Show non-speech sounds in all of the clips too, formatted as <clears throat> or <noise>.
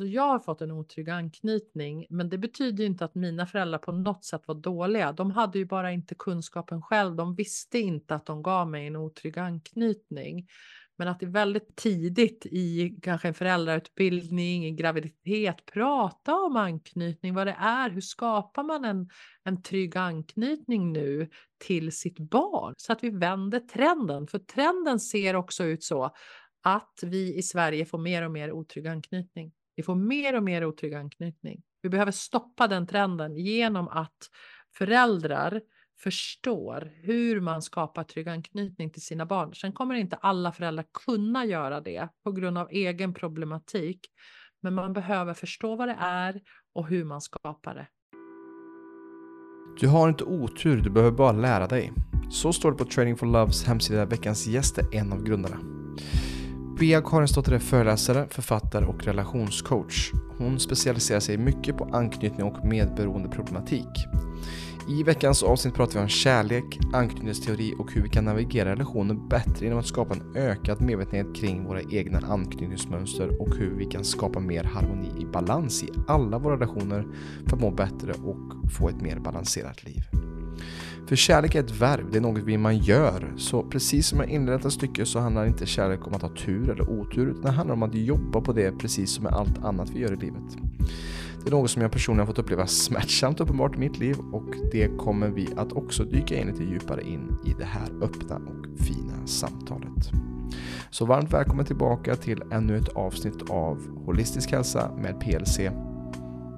Alltså jag har fått en otrygg anknytning, men det betyder inte att mina föräldrar på något sätt var dåliga. De hade ju bara inte kunskapen själv. De visste inte att de gav mig en otrygg anknytning. Men att det är väldigt tidigt i kanske en föräldrautbildning, i graviditet, prata om anknytning, vad det är, hur skapar man en, en trygg anknytning nu till sitt barn så att vi vänder trenden. För trenden ser också ut så att vi i Sverige får mer och mer otrygg anknytning. Vi får mer och mer otrygg anknytning. Vi behöver stoppa den trenden genom att föräldrar förstår hur man skapar trygg anknytning till sina barn. Sen kommer inte alla föräldrar kunna göra det på grund av egen problematik. Men man behöver förstå vad det är och hur man skapar det. Du har inte otur, du behöver bara lära dig. Så står det på Training for Loves hemsida. Veckans gäst är en av grundarna. Bea Karinsdotter är föreläsare, författare och relationscoach. Hon specialiserar sig mycket på anknytning och medberoendeproblematik. I veckans avsnitt pratar vi om kärlek, anknytningsteori och hur vi kan navigera relationer bättre genom att skapa en ökad medvetenhet kring våra egna anknytningsmönster och hur vi kan skapa mer harmoni i balans i alla våra relationer för att må bättre och få ett mer balanserat liv. För kärlek är ett verb, det är något man gör. Så precis som jag inledde detta stycke så handlar inte kärlek om att ha tur eller otur utan det handlar om att jobba på det precis som med allt annat vi gör i livet. Det är något som jag personligen har fått uppleva smärtsamt uppenbart i mitt liv och det kommer vi att också dyka in lite djupare in i det här öppna och fina samtalet. Så varmt välkommen tillbaka till ännu ett avsnitt av Holistisk hälsa med PLC.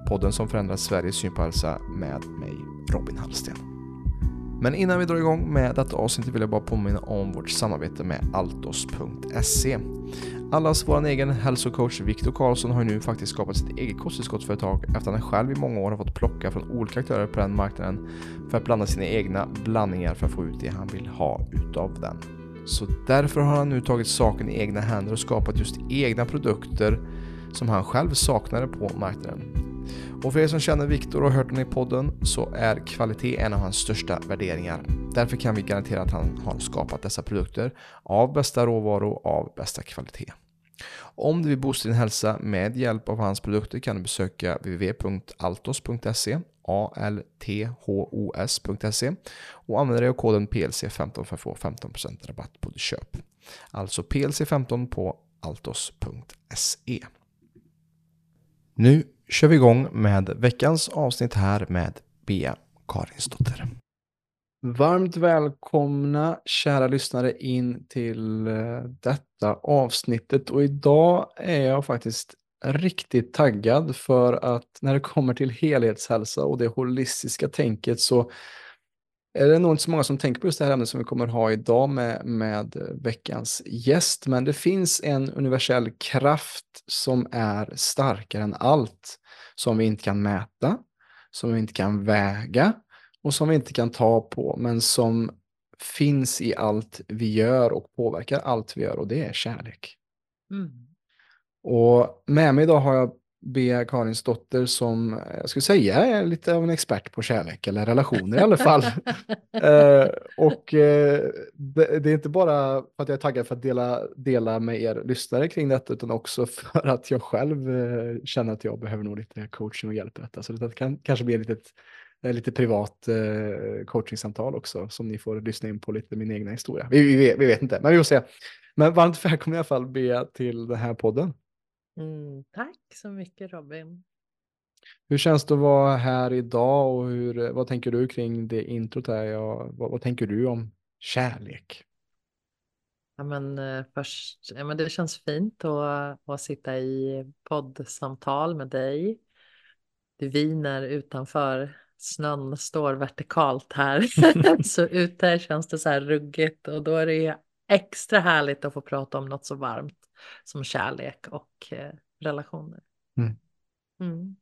Podden som förändrar Sveriges syn på hälsa med mig, Robin Hallsten. Men innan vi drar igång med detta avsnitt vill jag bara påminna om vårt samarbete med Altos.se. Allas vår egen hälsocoach Viktor Karlsson har ju nu faktiskt skapat sitt eget kosttillskottsföretag efter att han själv i många år har fått plocka från olika aktörer på den marknaden för att blanda sina egna blandningar för att få ut det han vill ha utav den. Så därför har han nu tagit saken i egna händer och skapat just egna produkter som han själv saknade på marknaden. Och för er som känner Viktor och har hört honom i podden så är kvalitet en av hans största värderingar. Därför kan vi garantera att han har skapat dessa produkter av bästa råvaror och av bästa kvalitet. Om du vill boosta din hälsa med hjälp av hans produkter kan du besöka www.altos.se althos.se och använda dig av koden PLC15 för att få 15% rabatt på ditt köp. Alltså PLC15 på altos.se. Nu kör vi igång med veckans avsnitt här med Bea Karinsdotter. Varmt välkomna kära lyssnare in till eh, detta avsnittet och idag är jag faktiskt riktigt taggad för att när det kommer till helhetshälsa och det holistiska tänket så är det nog inte så många som tänker på just det här ämnet som vi kommer ha idag med, med veckans gäst. Men det finns en universell kraft som är starkare än allt. Som vi inte kan mäta, som vi inte kan väga och som vi inte kan ta på. Men som finns i allt vi gör och påverkar allt vi gör och det är kärlek. Mm. Och med mig idag har jag Bea Karinsdotter som jag skulle säga är lite av en expert på kärlek eller relationer i alla fall. uh, <laughs> och uh, det, det, är inte bara för att jag är taggad för att dela, dela med er lyssnare kring detta utan också <laughs> för att jag själv uh, känner att jag behöver nog lite coaching och hjälp i detta. Så det kan kanske bli lite, lite privat uh, coachingsamtal också som ni får lyssna in på lite min egna historia. Vi, vi, vi vet inte, men vi får se. Men varmt välkommen i alla fall Bea till den här podden. Mm, tack så mycket Robin. Hur känns det att vara här idag och hur, vad tänker du kring det introt här? Ja, vad, vad, tänker du om kärlek? Ja, men, eh, först, ja, men det känns fint att, att sitta i poddsamtal med dig. Det viner utanför. Snön står vertikalt här. <laughs> <laughs> så ute känns det så här ruggigt och då är det extra härligt att få prata om något så varmt som kärlek och eh, relationer. Mm. Mm.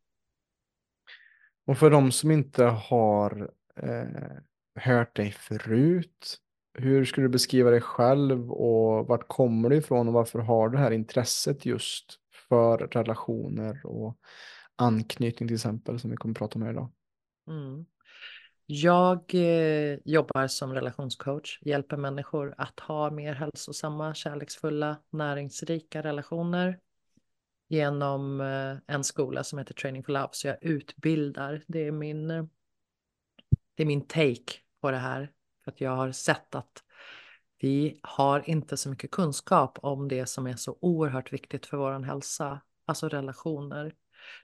Och för de som inte har eh, hört dig förut, hur skulle du beskriva dig själv och vart kommer du ifrån och varför har du det här intresset just för relationer och anknytning till exempel som vi kommer att prata om här idag? Mm. Jag eh, jobbar som relationscoach, hjälper människor att ha mer hälsosamma, kärleksfulla, näringsrika relationer. genom eh, en skola som heter Training for Love. Så jag utbildar. Det är min, eh, det är min take på det här. För att jag har sett att vi har inte så mycket kunskap om det som är så oerhört viktigt för vår hälsa, alltså relationer.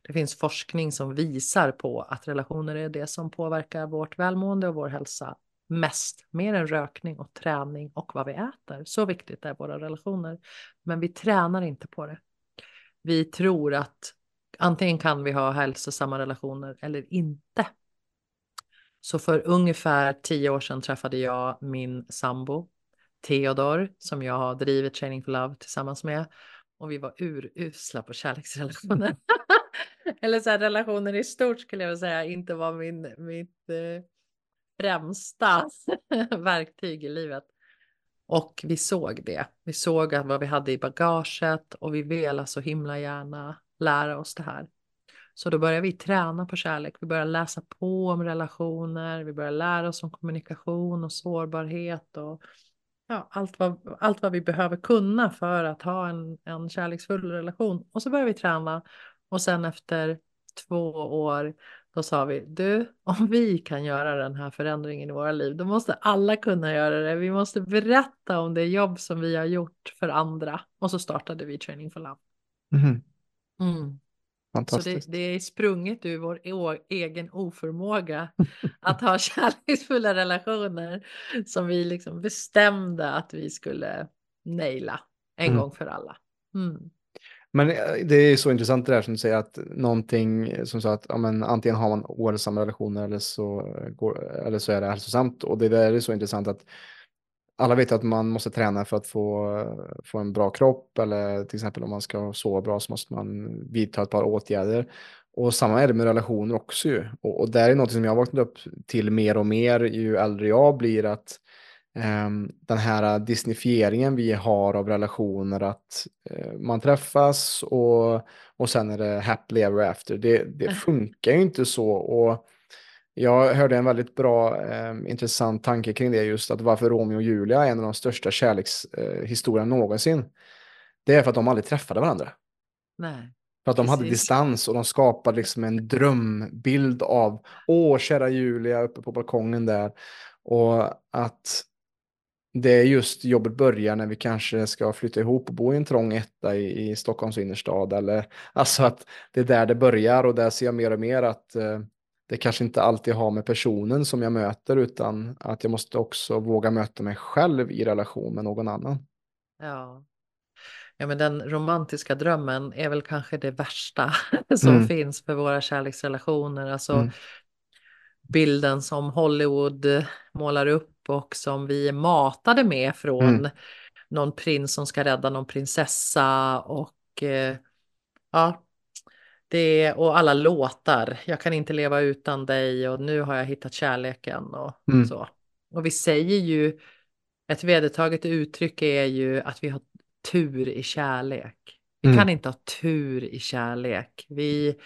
Det finns forskning som visar på att relationer är det som påverkar vårt välmående och vår hälsa mest, mer än rökning och träning och vad vi äter. Så viktigt är våra relationer. Men vi tränar inte på det. Vi tror att antingen kan vi ha hälsosamma relationer eller inte. Så för ungefär tio år sedan träffade jag min sambo Theodor som jag har drivit Training for Love tillsammans med. Och vi var urusla på kärleksrelationer. <laughs> <laughs> Eller så här, relationer i stort skulle jag vilja säga inte var min, mitt eh, främsta <laughs> verktyg i livet. Och vi såg det. Vi såg vad vi hade i bagaget och vi ville så himla gärna lära oss det här. Så då började vi träna på kärlek. Vi började läsa på om relationer. Vi började lära oss om kommunikation och sårbarhet och ja, allt, vad, allt vad vi behöver kunna för att ha en, en kärleksfull relation. Och så började vi träna och sen efter två år då sa vi, du, om vi kan göra den här förändringen i våra liv, då måste alla kunna göra det. Vi måste berätta om det jobb som vi har gjort för andra. Och så startade vi Training for Love. Mm. Mm. Så det, det, är sprunget ur vår egen oförmåga <laughs> att ha kärleksfulla relationer som vi liksom bestämde att vi skulle naila en mm. gång för alla. Mm. Men eh, det är så intressant det där som du säger att någonting som sa att ja, men, antingen har man ohälsosamma relationer eller så, går, eller så är det hälsosamt. Och det där är så intressant att alla vet att man måste träna för att få, få en bra kropp eller till exempel om man ska sova bra så måste man vidta ett par åtgärder. Och samma är det med relationer också ju. Och, och där är något som jag har vaknat upp till mer och mer ju äldre jag blir att den här disnifieringen vi har av relationer att uh, man träffas och, och sen är det happily ever after. Det, det funkar ju inte så. Och jag hörde en väldigt bra, eh, intressant tanke kring det just att varför Romeo och Julia är en av de största kärlekshistorierna eh, någonsin. Det är för att de aldrig träffade varandra. Nej. För att de Precis. hade distans och de skapade liksom en drömbild av åh, kära Julia uppe på balkongen där. Och att det är just jobbet börjar när vi kanske ska flytta ihop och bo i en trång etta i, i Stockholms innerstad. Eller, alltså att det är där det börjar och där ser jag mer och mer att eh, det kanske inte alltid har med personen som jag möter utan att jag måste också våga möta mig själv i relation med någon annan. Ja. Ja, men den romantiska drömmen är väl kanske det värsta <laughs> som mm. finns för våra kärleksrelationer. Alltså mm. Bilden som Hollywood målar upp och som vi är matade med från mm. någon prins som ska rädda någon prinsessa och eh, ja, det och alla låtar. Jag kan inte leva utan dig och nu har jag hittat kärleken och mm. så. Och vi säger ju, ett vedertaget uttryck är ju att vi har tur i kärlek. Vi mm. kan inte ha tur i kärlek. Vi,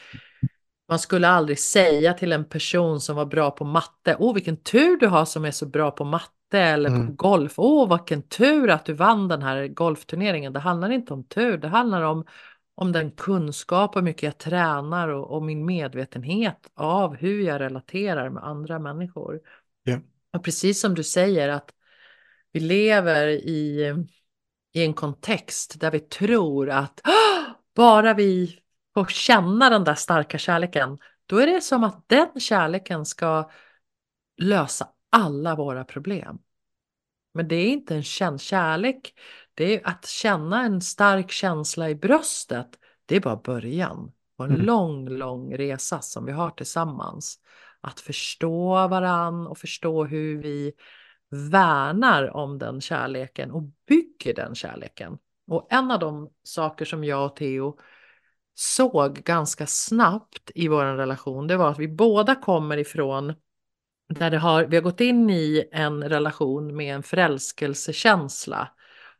man skulle aldrig säga till en person som var bra på matte, åh vilken tur du har som är så bra på matte eller mm. på golf, åh vilken tur att du vann den här golfturneringen. Det handlar inte om tur, det handlar om om den kunskap och mycket jag tränar och, och, min medvetenhet av hur jag relaterar med andra människor. Yeah. Och precis som du säger att vi lever i, i en kontext där vi tror att bara vi får känna den där starka kärleken, då är det som att den kärleken ska lösa alla våra problem. Men det är inte en känd kärlek. Det är att känna en stark känsla i bröstet. Det är bara början på en mm. lång, lång resa som vi har tillsammans. Att förstå varann och förstå hur vi värnar om den kärleken och bygger den kärleken. Och en av de saker som jag och Theo såg ganska snabbt i vår relation, det var att vi båda kommer ifrån där det har, vi har gått in i en relation med en förälskelsekänsla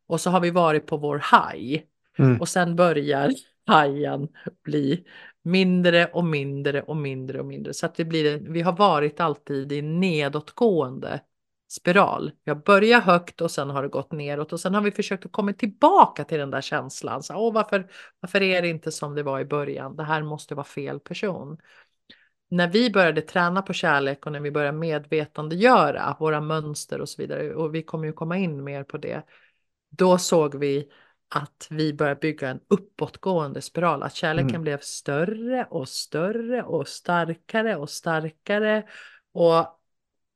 och så har vi varit på vår haj mm. och sen börjar <laughs> hajen bli mindre och mindre och mindre och mindre så att det blir, vi har varit alltid i nedåtgående spiral. Vi har börjat högt och sen har det gått neråt och sen har vi försökt att komma tillbaka till den där känslan. Så, Åh, varför, varför är det inte som det var i början? Det här måste vara fel person. När vi började träna på kärlek och när vi började medvetandegöra våra mönster och så vidare och vi kommer ju komma in mer på det. Då såg vi att vi började bygga en uppåtgående spiral, att kärleken mm. blev större och större och starkare och starkare. Och,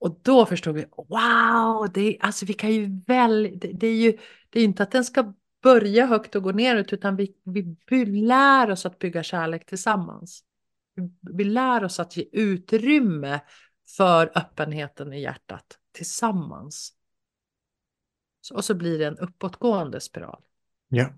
och då förstod vi, wow, det, alltså vi kan ju väl, det, det är ju det är inte att den ska börja högt och gå neråt, utan vi, vi lär oss att bygga kärlek tillsammans. Vi, vi lär oss att ge utrymme för öppenheten i hjärtat tillsammans. Så, och så blir det en uppåtgående spiral. Ja.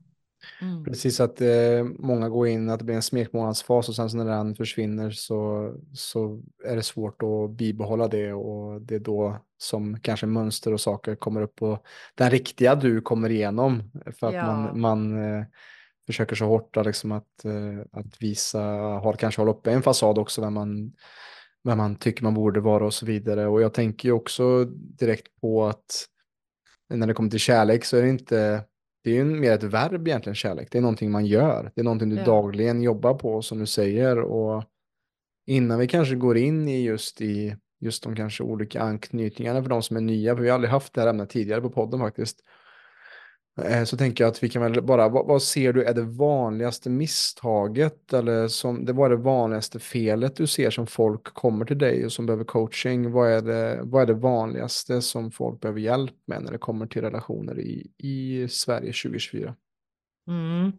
Mm. Precis att eh, många går in, att det blir en smekmånadsfas och sen så när den försvinner så, så är det svårt att bibehålla det och det är då som kanske mönster och saker kommer upp och den riktiga du kommer igenom för att ja. man, man eh, försöker så hårt liksom att, eh, att visa, har kanske hålla uppe en fasad också vem man, vem man tycker man borde vara och så vidare och jag tänker ju också direkt på att när det kommer till kärlek så är det inte det är ju mer ett verb egentligen, kärlek. Det är någonting man gör. Det är någonting du ja. dagligen jobbar på, som du säger. Och innan vi kanske går in i just, i just de kanske olika anknytningarna för de som är nya, för vi har aldrig haft det här ämnet tidigare på podden faktiskt. Eh, så tänker jag att vi kan väl bara, vad, vad, ser du är det vanligaste misstaget eller som, det var det vanligaste felet du ser som folk kommer till dig och som behöver coaching? Vad är det, vad är det vanligaste som folk behöver hjälp med när det kommer till relationer i, i Sverige 2024? Mm.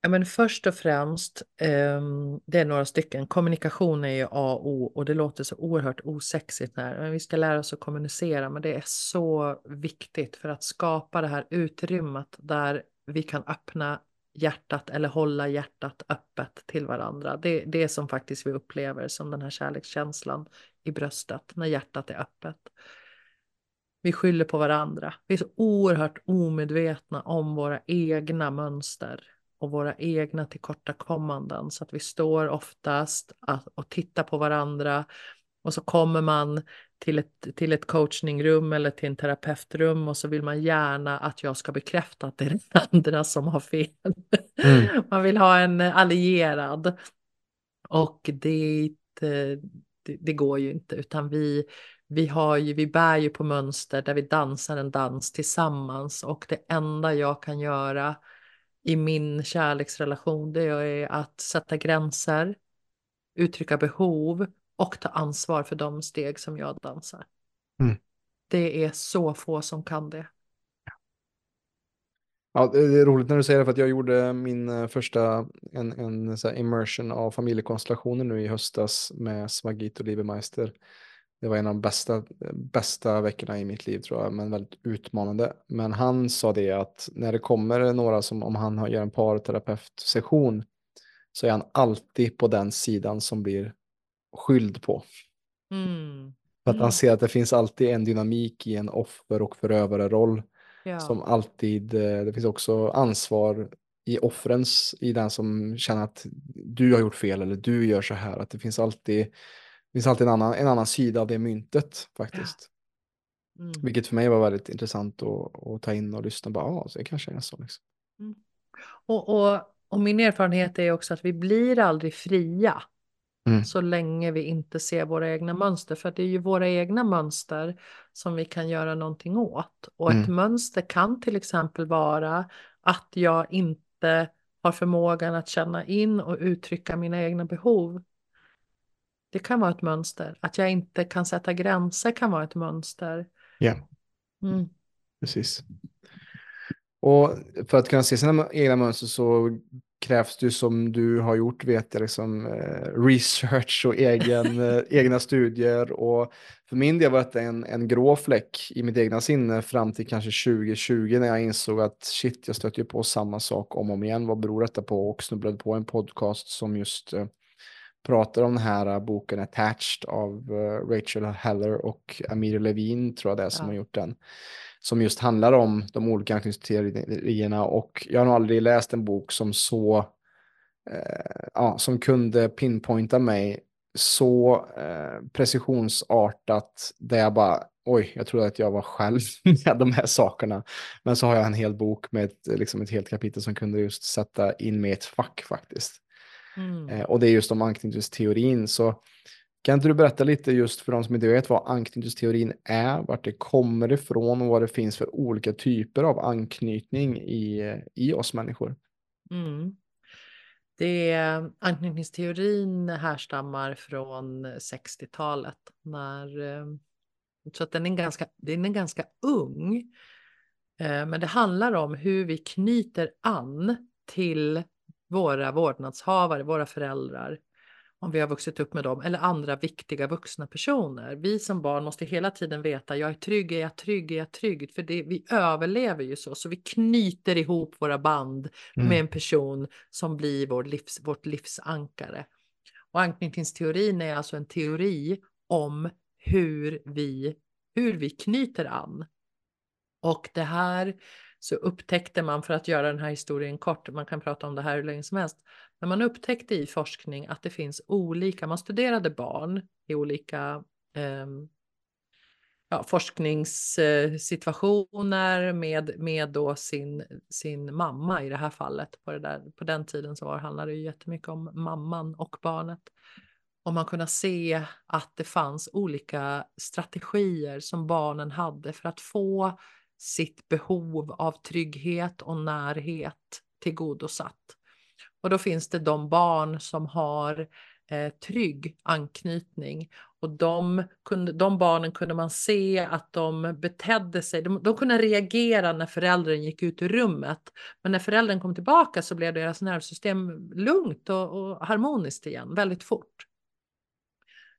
Ja, men först och främst, ehm, det är några stycken. Kommunikation är ju A och O och det låter så oerhört osexigt när men vi ska lära oss att kommunicera. Men det är så viktigt för att skapa det här utrymmet där vi kan öppna hjärtat eller hålla hjärtat öppet till varandra. Det är det som faktiskt vi upplever som den här kärlekskänslan i bröstet när hjärtat är öppet. Vi skyller på varandra. Vi är så oerhört omedvetna om våra egna mönster och våra egna tillkortakommanden så att vi står oftast och tittar på varandra och så kommer man till ett, till ett coachingrum eller till en terapeutrum och så vill man gärna att jag ska bekräfta att det är den andra som har fel. Mm. <laughs> Man vill ha en allierad. Och det, det, det, går ju inte utan vi, vi, har ju, vi bär ju på mönster där vi dansar en dans tillsammans och det enda jag kan göra i min kärleksrelation det är att sätta gränser, uttrycka behov och ta ansvar för de steg som jag dansar. Mm. Det är så få som kan det. Ja, det är roligt när du säger det för att jag gjorde min eh, första en, en så immersion av familjekonstellationer nu i höstas med Smagit och Liebemeister. Det var en av de bästa, bästa veckorna i mitt liv tror jag, men väldigt utmanande. Men han sa det att när det kommer några som, om han gör en parterapeutsession, så är han alltid på den sidan som blir skyld på. Mm. För att han mm. ser att det finns alltid en dynamik i en offer och förövare-roll. Ja. Som alltid, eh, det finns också ansvar i offrens, i den som känner att du har gjort fel eller du gör så här. Att det finns alltid finns alltid en annan, en annan sida av det myntet faktiskt. Ja. Mm. Vilket för mig var väldigt intressant att, att ta in och lyssna. Bara, ah, så det kanske är så. Liksom. Mm. Och, och, och, min erfarenhet är också att vi blir aldrig fria. Mm. Så länge vi inte ser våra egna mönster. För det är ju våra egna mönster som vi kan göra någonting åt. Och ett mm. mönster kan till exempel vara att jag inte har förmågan att känna in och uttrycka mina egna behov. Det kan vara ett mönster. Att jag inte kan sätta gränser kan vara ett mönster. Ja, mm. precis. Och för att kunna se sina egna mönster så krävs det som du har gjort, vet jag, liksom, eh, research och egen, <laughs> eh, egna studier. Och för min del var det en, en grå fläck i mitt egna sinne fram till kanske 2020 när jag insåg att shit, jag stöter på samma sak om och om igen. Vad beror detta på? Och snubblade på en podcast som just eh, pratar om den här boken Attached av uh, Rachel Heller och Amir Levin tror jag det är som ja. har gjort den. Som just handlar om de olika anknytningsteorierna och jag har nog aldrig läst en bok som så, uh, ja, som kunde pinpointa mig så eh, precisionsartat där jag bara, oj, jag trodde att jag var själv <laughs> med de här sakerna. Men så har jag en hel bok med ett, liksom ett helt kapitel som kunde just sätta in med ett fack faktiskt. Mm. Eh, och det är just om anknytningsteorin. Så kan inte du berätta lite just för de som inte vet vad anknytningsteorin är, vart det kommer ifrån och vad det finns för olika typer av anknytning i, i oss människor? Mm. Det, anknytningsteorin härstammar från 60-talet. När, eh, så att den är, ganska, den är ganska ung. Eh, men det handlar om hur vi knyter an till våra vårdnadshavare, våra föräldrar, om vi har vuxit upp med dem, eller andra viktiga vuxna personer. Vi som barn måste hela tiden veta, jag är trygg, är jag trygg, är jag trygg? För det, vi överlever ju så, så vi knyter ihop våra band mm. med en person som blir vår livs, vårt livsankare. Och anknytningsteorin är alltså en teori om hur vi, hur vi knyter an. Och det här så upptäckte man, för att göra den här historien kort, man kan prata om det här hur länge som helst, men man upptäckte i forskning att det finns olika, man studerade barn i olika eh, ja, forskningssituationer med, med då sin, sin mamma i det här fallet. På, det där, på den tiden så var, handlade det jättemycket om mamman och barnet. Och man kunde se att det fanns olika strategier som barnen hade för att få sitt behov av trygghet och närhet tillgodosatt. Och då finns det de barn som har eh, trygg anknytning och de, kunde, de barnen kunde man se att de betedde sig, de, de kunde reagera när föräldern gick ut ur rummet. Men när föräldern kom tillbaka så blev deras nervsystem lugnt och, och harmoniskt igen väldigt fort.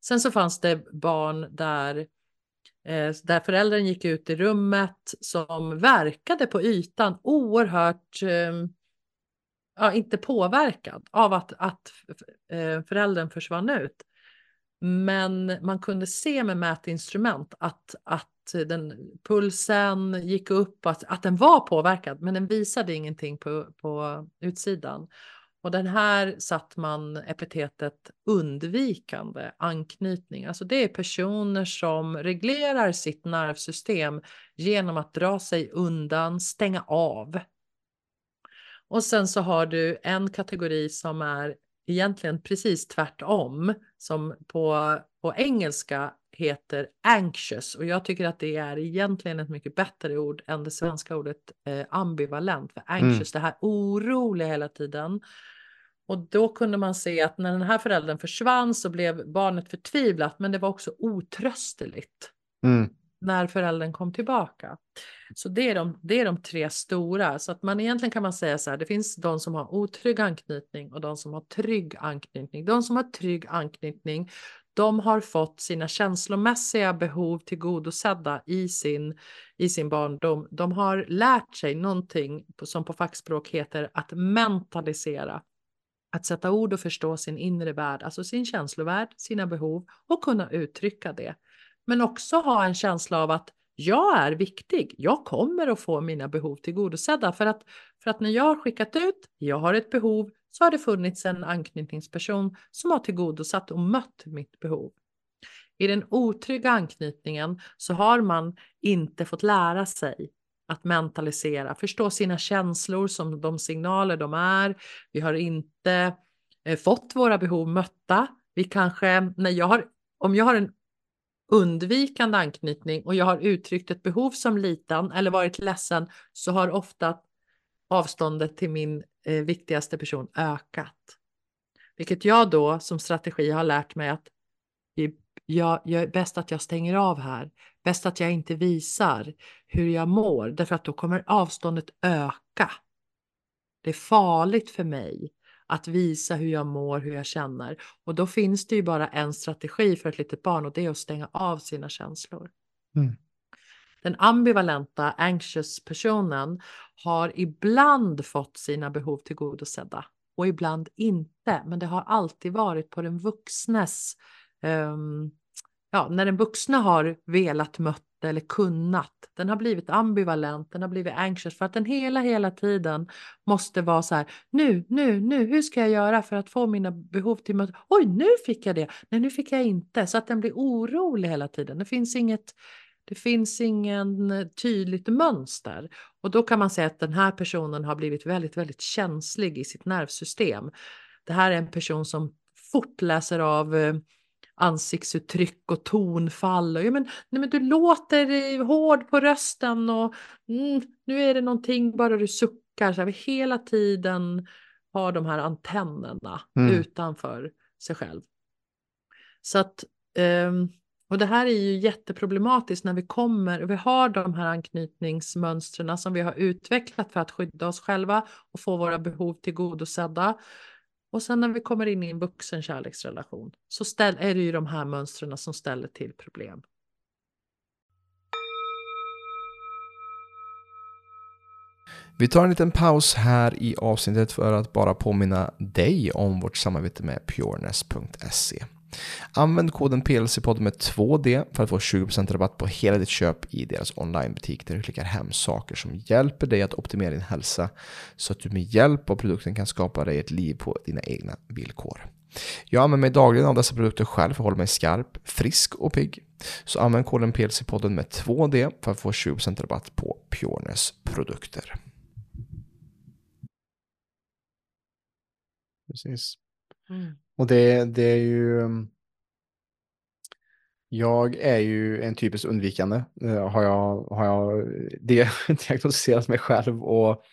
Sen så fanns det barn där Eh, Eh, där föräldern gick ut i rummet som verkade på ytan oerhört, ehm, ja, inte påverkad av att, att eh, föräldern försvann ut. Men man kunde se med mätinstrument att, att den, pulsen gick upp, att, att den var påverkad, men den visade ingenting på, på utsidan. Och den här satt man epitetet undvikande anknytning. Alltså det är personer som reglerar sitt nervsystem genom att dra sig undan, stänga av. Och sen så har du en kategori som är egentligen precis tvärtom, som på, på engelska heter anxious och jag tycker att det är egentligen ett mycket bättre ord än det svenska ordet eh, ambivalent. För anxious, mm. det här oroliga hela tiden. Och då kunde man se att när den här föräldern försvann så blev barnet förtvivlat, men det var också otrösteligt. Mm. När föräldern kom tillbaka. Så det är, de, det är de tre stora. Så att man egentligen kan man säga så här, det finns de som har otrygg anknytning och de som har trygg anknytning. De som har trygg anknytning, de har fått sina känslomässiga behov tillgodosedda i sin, i sin barndom. De har lärt sig någonting som på fackspråk heter att mentalisera. Att sätta ord och förstå sin inre värld, alltså sin känslovärld, sina behov och kunna uttrycka det. Men också ha en känsla av att jag är viktig. Jag kommer att få mina behov tillgodosedda för att, för att när jag har skickat ut, jag har ett behov, så har det funnits en anknytningsperson som har tillgodosatt och mött mitt behov. I den otrygga anknytningen så har man inte fått lära sig att mentalisera, förstå sina känslor som de signaler de är. Vi har inte eh, fått våra behov mötta. Vi kanske, när jag har, om jag har en undvikande anknytning och jag har uttryckt ett behov som liten eller varit ledsen så har ofta avståndet till min eh, viktigaste person ökat. Vilket jag då som strategi har lärt mig att jag, jag bäst att jag stänger av här. Bäst att jag inte visar hur jag mår, därför att då kommer avståndet öka. Det är farligt för mig att visa hur jag mår, hur jag känner. Och då finns det ju bara en strategi för ett litet barn och det är att stänga av sina känslor. Mm. Den ambivalenta, anxious personen har ibland fått sina behov tillgodosedda och ibland inte. Men det har alltid varit på den vuxnes um, ja, när den vuxna har velat mött eller kunnat. Den har blivit ambivalent, den har blivit anxious för att den hela, hela tiden måste vara så här. Nu, nu, nu, hur ska jag göra för att få mina behov till möte? Oj, nu fick jag det. Nej, nu fick jag inte. Så att den blir orolig hela tiden. Det finns inget, det finns ingen tydligt mönster och då kan man säga att den här personen har blivit väldigt, väldigt känslig i sitt nervsystem. Det här är en person som fort läser av eh, ansiktsuttryck och tonfall. Och, ja, men, nej, men du låter hård på rösten och mm, nu är det någonting bara du suckar. Så här, hela tiden har de här antennerna mm. utanför sig själv. Så att, um, och det här är ju jätteproblematiskt när vi kommer och vi har de här anknytningsmönstren som vi har utvecklat för att skydda oss själva och få våra behov tillgodosedda. Och sen när vi kommer in i en vuxen kärleksrelation så ställ, är det ju de här mönstren som ställer till problem. Vi tar en liten paus här i avsnittet för att bara påminna dig om vårt samarbete med pureness.se. Använd koden PLC-podd med 2D för att få 20% rabatt på hela ditt köp i deras onlinebutik där du klickar hem saker som hjälper dig att optimera din hälsa så att du med hjälp av produkten kan skapa dig ett liv på dina egna villkor. Jag använder mig dagligen av dessa produkter själv för att hålla mig skarp, frisk och pigg. Så använd koden PLC-podden med 2D för att få 20% rabatt på Pureness produkter. Precis. Mm. Och det, det är ju... Jag är ju en typisk undvikande, eh, har jag, har jag eh, <laughs> diagnostiserat mig själv. Och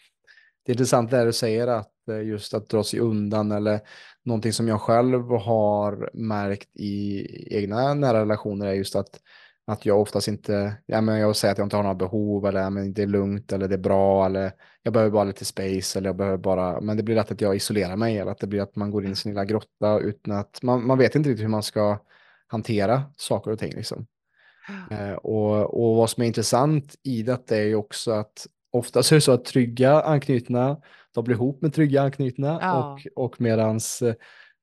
det är intressant det du säger att eh, just att dra sig undan eller någonting som jag själv har märkt i egna nära relationer är just att att jag oftast inte, ja men jag säger att jag inte har några behov eller ja, men det är lugnt eller det är bra eller jag behöver bara lite space eller jag behöver bara, men det blir lätt att jag isolerar mig eller att det blir att man går in i sin lilla grotta utan att man, man vet inte riktigt hur man ska hantera saker och ting liksom. Eh, och, och vad som är intressant i detta är ju också att oftast är det så att trygga anknutna, de blir ihop med trygga anknutna ja. och, och medans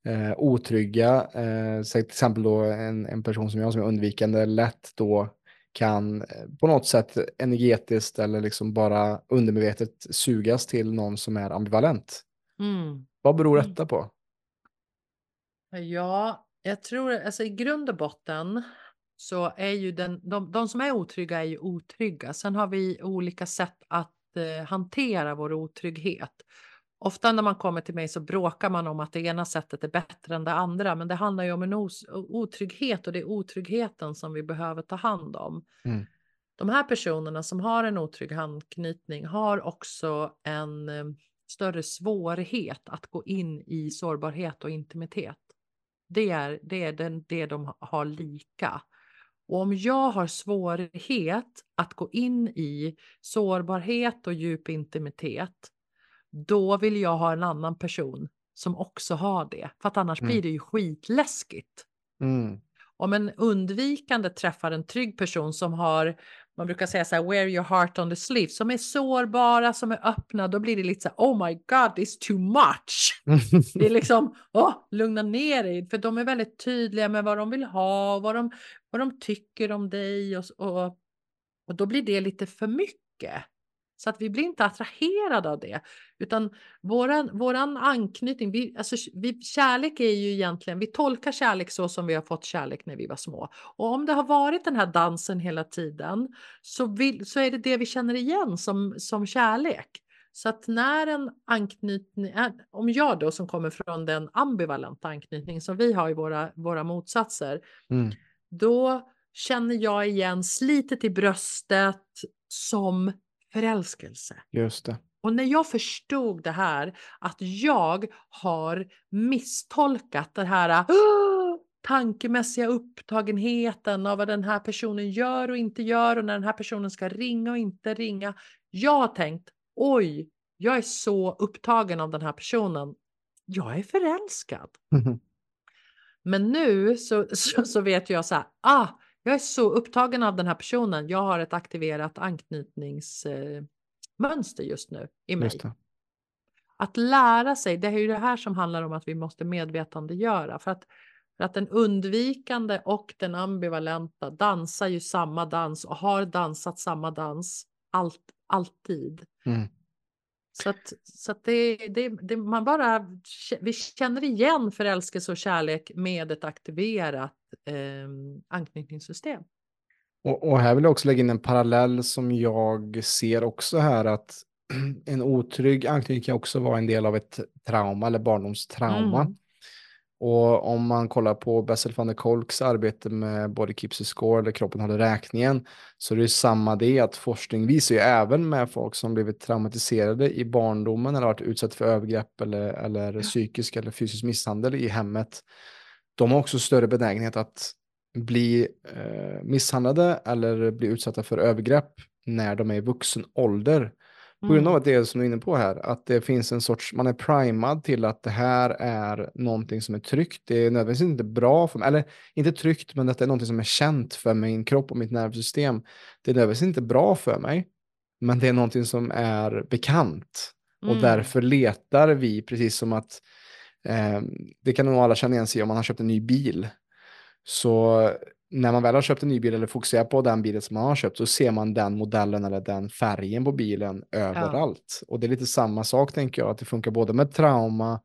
eh, otrygga, eh, så till exempel då en, en person som jag som är undvikande lätt då kan eh, på något sätt energetiskt eller liksom bara undermedvetet sugas till någon som är ambivalent. Mm. Vad beror mm. detta på? Ja, jag tror alltså i grund och botten så är ju den, de, de som är otrygga är ju otrygga. Sen har vi olika sätt att eh, hantera vår otrygghet. Ofta när man kommer till mig så bråkar man om att det ena sättet är bättre än det andra, men det handlar ju om en otrygghet och det är otryggheten som vi behöver ta hand om. Mm. De här personerna som har en otrygg handknytning har också en eh, större svårighet att gå in i sårbarhet och intimitet. Det är, det är den, det de har lika. Och om jag har svårighet att gå in i sårbarhet och djup intimitet då vill jag ha en annan person som också har det. För att annars mm. blir det ju skitläskigt. Mm. Om en undvikande träffar en trygg person som har, man brukar säga så här, wear your heart on the sleeve, som är sårbara, som är öppna, då blir det lite så här, oh my god, it's too much. <laughs> det är liksom, oh, lugna ner dig, för de är väldigt tydliga med vad de vill ha, vad de, vad de tycker om dig och, och, och då blir det lite för mycket. Så att vi blir inte attraherade av det, utan våran, våran anknytning, vi, alltså, vi, kärlek är ju egentligen, vi tolkar kärlek så som vi har fått kärlek när vi var små. Och om det har varit den här dansen hela tiden så, vill, så är det det vi känner igen som, som kärlek. Så att när en anknytning, om jag då som kommer från den ambivalenta anknytning som vi har i våra, våra motsatser, mm. då känner jag igen slitet i bröstet som förälskelse. Just det. Och när jag förstod det här, att jag har misstolkat det här oh, tankemässiga upptagenheten av vad den här personen gör och inte gör och när den här personen ska ringa och inte ringa. Jag har tänkt, oj, jag är så upptagen av den här personen. Jag är förälskad. Mm. Men nu så, så, så, vet jag så här, ah, jag är så upptagen av den här personen. Jag har ett aktiverat anknytningsmönster just nu i mig. Att lära sig, det är ju det här som handlar om att vi måste medvetandegöra. För att För att den undvikande och den ambivalenta dansar ju samma dans och har dansat samma dans allt, alltid. Mm. Så att, så att det, det, det, man bara, vi känner igen förälskelse och kärlek med ett aktiverat eh, anknytningssystem. Och, och, här vill jag också lägga in en parallell som jag ser också här att <clears throat> en otrygg anknytning kan också vara en del av ett trauma eller barndomstrauma. Mm. Och om man kollar på Bessel van der Kolks arbete med Body Keeps the Score eller Kroppen håller räkningen så är det samma det att forskning visar ju även med folk som blivit traumatiserade i barndomen eller varit utsatta för övergrepp eller, eller psykisk eller fysisk misshandel i hemmet. De har också större benägenhet att bli eh, misshandlade eller bli utsatta för övergrepp när de är i vuxen ålder. På grund av mm. att det är som du är inne på här, att det finns en sorts, man är primad till att det här är någonting som är tryggt. Det är nödvändigtvis inte bra för mig, eller inte tryggt, men att det är någonting som är känt för min kropp och mitt nervsystem. Det är nödvändigtvis inte bra för mig, men det är någonting som är bekant. Mm. Och därför letar vi, precis som att eh, det kan nog alla känna igen sig om man har köpt en ny bil. Så när man väl har köpt en ny bil eller fokuserar på den bilen som man har köpt så ser man den modellen eller den färgen på bilen överallt. Ja. Och det är lite samma sak tänker jag, att det funkar både med trauma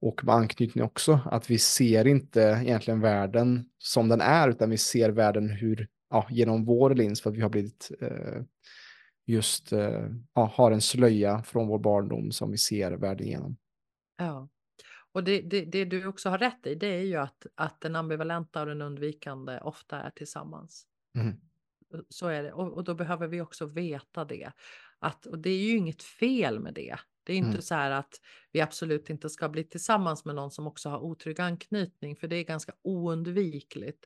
och med anknytning också. Att vi ser inte egentligen världen som den är, utan vi ser världen hur, ja, genom vår lins för att vi har blivit eh, just, eh, ja, har en slöja från vår barndom som vi ser världen genom. Ja. Och det, det, det, du också har rätt i, det är ju att, att den ambivalenta och den undvikande ofta är tillsammans. Mm. Så är det. Och, och, då behöver vi också veta det. Att, och det är ju inget fel med det. Det är inte mm. så här att vi absolut inte ska bli tillsammans med någon som också har otrygg anknytning, för det är ganska oundvikligt.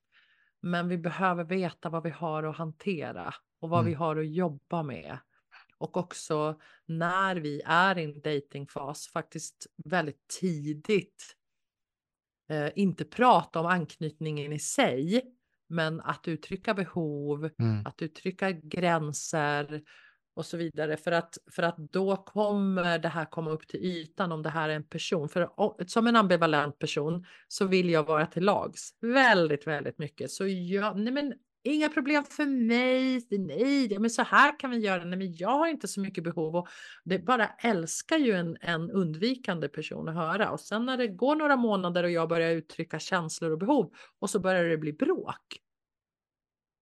Men vi behöver veta vad vi har att hantera och vad mm. vi har att jobba med och också när vi är i en datingfas faktiskt väldigt tidigt eh, inte prata om anknytningen i sig, men att uttrycka behov, mm. att uttrycka gränser och så vidare för att för att då kommer det här komma upp till ytan om det här är en person. För som en ambivalent person så vill jag vara till lags väldigt, väldigt mycket. Så jag, nej men Inga problem för mig. Nej, men så här kan vi göra. Nej, men jag har inte så mycket behov och det bara älskar ju en, en undvikande person att höra. Och sen när det går några månader och jag börjar uttrycka känslor och behov och så börjar det bli bråk.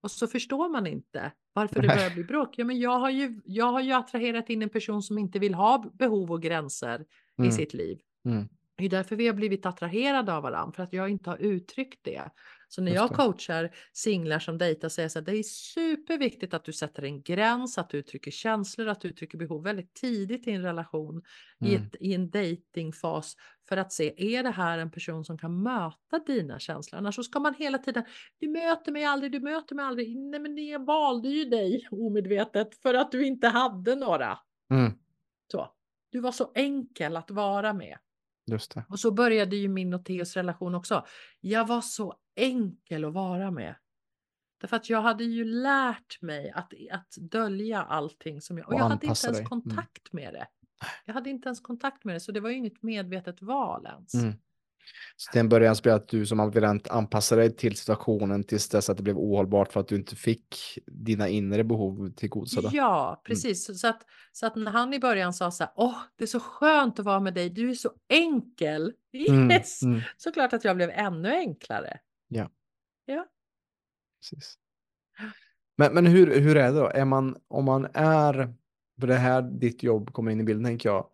Och så förstår man inte varför det börjar bli bråk. Ja, men jag har ju, jag har ju attraherat in en person som inte vill ha behov och gränser mm. i sitt liv. Mm. Det är därför vi har blivit attraherade av varandra, för att jag inte har uttryckt det. Så när jag coachar singlar som dejtar säger jag så här, det är superviktigt att du sätter en gräns, att du uttrycker känslor, att du uttrycker behov väldigt tidigt i en relation, mm. i, ett, i en dejtingfas för att se, är det här en person som kan möta dina känslor? Annars så ska man hela tiden, du möter mig aldrig, du möter mig aldrig. Nej, men jag valde ju dig <laughs> omedvetet för att du inte hade några. Mm. Så. Du var så enkel att vara med. Just det. Och så började ju min och Theos relation också. Jag var så enkel att vara med. Därför att jag hade ju lärt mig att, att dölja allting som jag... Och, och jag hade inte ens dig. Mm. kontakt med det. Jag hade inte ens kontakt med det, så det var ju inget medvetet val ens. Mm. Så till en början så blev att du som ambivalent anpassade dig till situationen tills dess att det blev ohållbart för att du inte fick dina inre behov tillgodosedda. Ja, mm. precis. Mm. Så, att, så att när han i början sa så här, åh, det är så skönt att vara med dig, du är så enkel. Mm, yes! Mm, mm. Såklart att jag blev ännu enklare. Ja. Ja. Precis. Men, men hur, hur är det då? Är man, om man är, för det här ditt jobb kommer in i bilden tänker jag,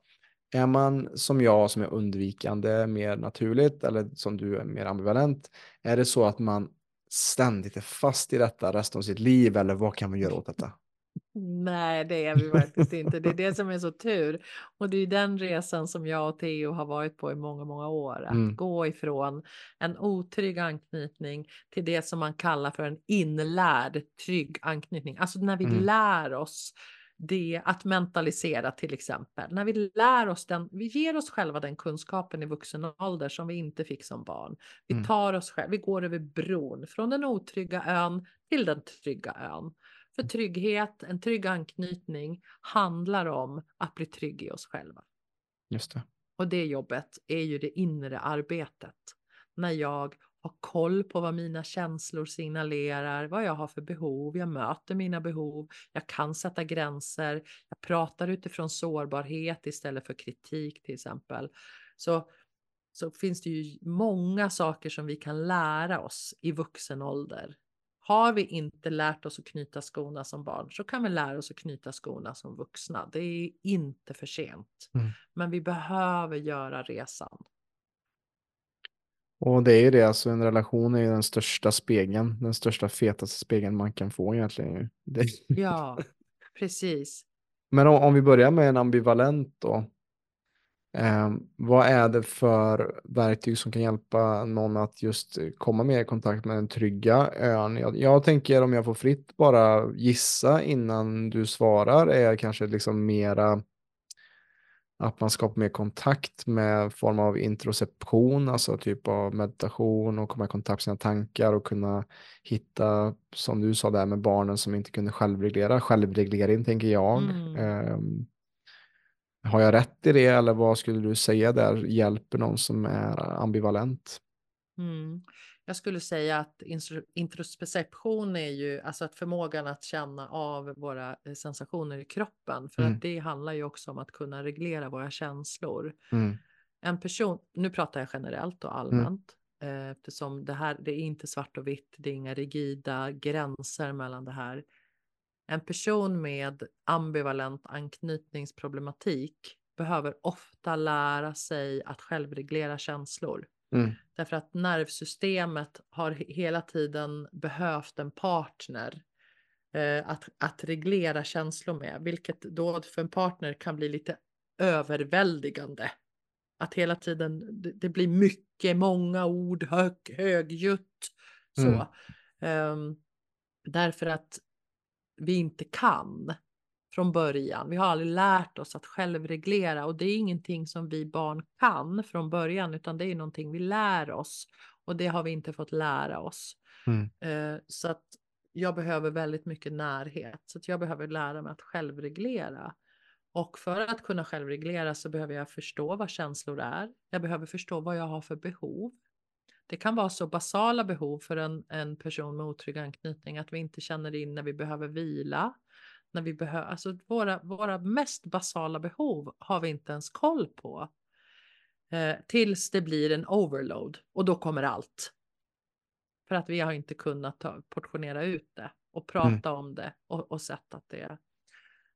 är man som jag som är undvikande mer naturligt eller som du är mer ambivalent, är det så att man ständigt är fast i detta resten av sitt liv eller vad kan man göra åt detta? Nej, det är vi faktiskt <laughs> inte. Det är det som är så tur. Och det är den resan som jag och Theo har varit på i många, många år. Att mm. gå ifrån en otrygg anknytning till det som man kallar för en inlärd trygg anknytning. Alltså när vi mm. lär oss det att mentalisera till exempel. När vi lär oss den, vi ger oss själva den kunskapen i vuxen ålder som vi inte fick som barn. Vi mm. tar oss själva, vi går över bron från den otrygga ön till den trygga ön. För trygghet, en trygg anknytning handlar om att bli trygg i oss själva. Just det. Och det jobbet är ju det inre arbetet. När jag ha koll på vad mina känslor signalerar, vad jag har för behov. Jag möter mina behov. Jag kan sätta gränser. Jag pratar utifrån sårbarhet istället för kritik till exempel. Så, så finns det ju många saker som vi kan lära oss i vuxen ålder. Har vi inte lärt oss att knyta skorna som barn så kan vi lära oss att knyta skorna som vuxna. Det är inte för sent. Mm. Men vi behöver göra resan. Och det är ju det, alltså en relation är ju den största spegeln, den största fetaste spegeln man kan få egentligen. Det... Ja, <laughs> precis. Men om, om, vi börjar med en ambivalent då. Eh, vad är det för verktyg som kan hjälpa någon att just komma mer i kontakt med den trygga ön? Jag, jag tänker om jag får fritt bara gissa innan du svarar är kanske liksom mera att man skapar mer kontakt med form av introception, alltså typ av meditation och komma i kontakt med sina tankar och kunna hitta, som du sa där med barnen som inte kunde självreglera, självreglering tänker jag. Mm. Um, har jag rätt i det eller vad skulle du säga där hjälper någon som är ambivalent? Mm. Jag skulle säga att introspektion är ju alltså att förmågan att känna av våra eh, sensationer i kroppen. För mm. att det handlar ju också om att kunna reglera våra känslor. Mm. En person, nu pratar jag generellt och Mm. allmänt. Eh, eftersom det här, det är inte svart och vitt, det är inga rigida gränser mellan det här. En person med ambivalent anknytningsproblematik behöver ofta lära sig att självreglera känslor. Mm. Därför att nervsystemet har hela tiden behövt en partner eh, att, att reglera känslor med, vilket då för en partner kan bli lite överväldigande. Att hela tiden, det, det blir mycket, många ord, hög, högljutt. Så. Mm. Um, därför att vi inte kan från början. Vi har aldrig lärt oss att självreglera och det är ingenting som vi barn kan från början utan det är någonting vi lär oss och det har vi inte fått lära oss. Mm. Eh, så att jag behöver väldigt mycket närhet så att jag behöver lära mig att självreglera. Och för att kunna självreglera så behöver jag förstå vad känslor är. Jag behöver förstå vad jag har för behov. Det kan vara så basala behov för en, en person med otrygg anknytning att vi inte känner in när vi behöver vila när vi behöver, alltså våra, våra mest basala behov har vi inte ens koll på. Eh, tills det blir en overload och då kommer allt. För att vi har inte kunnat ta, portionera ut det och prata mm. om det och, och sett att det är.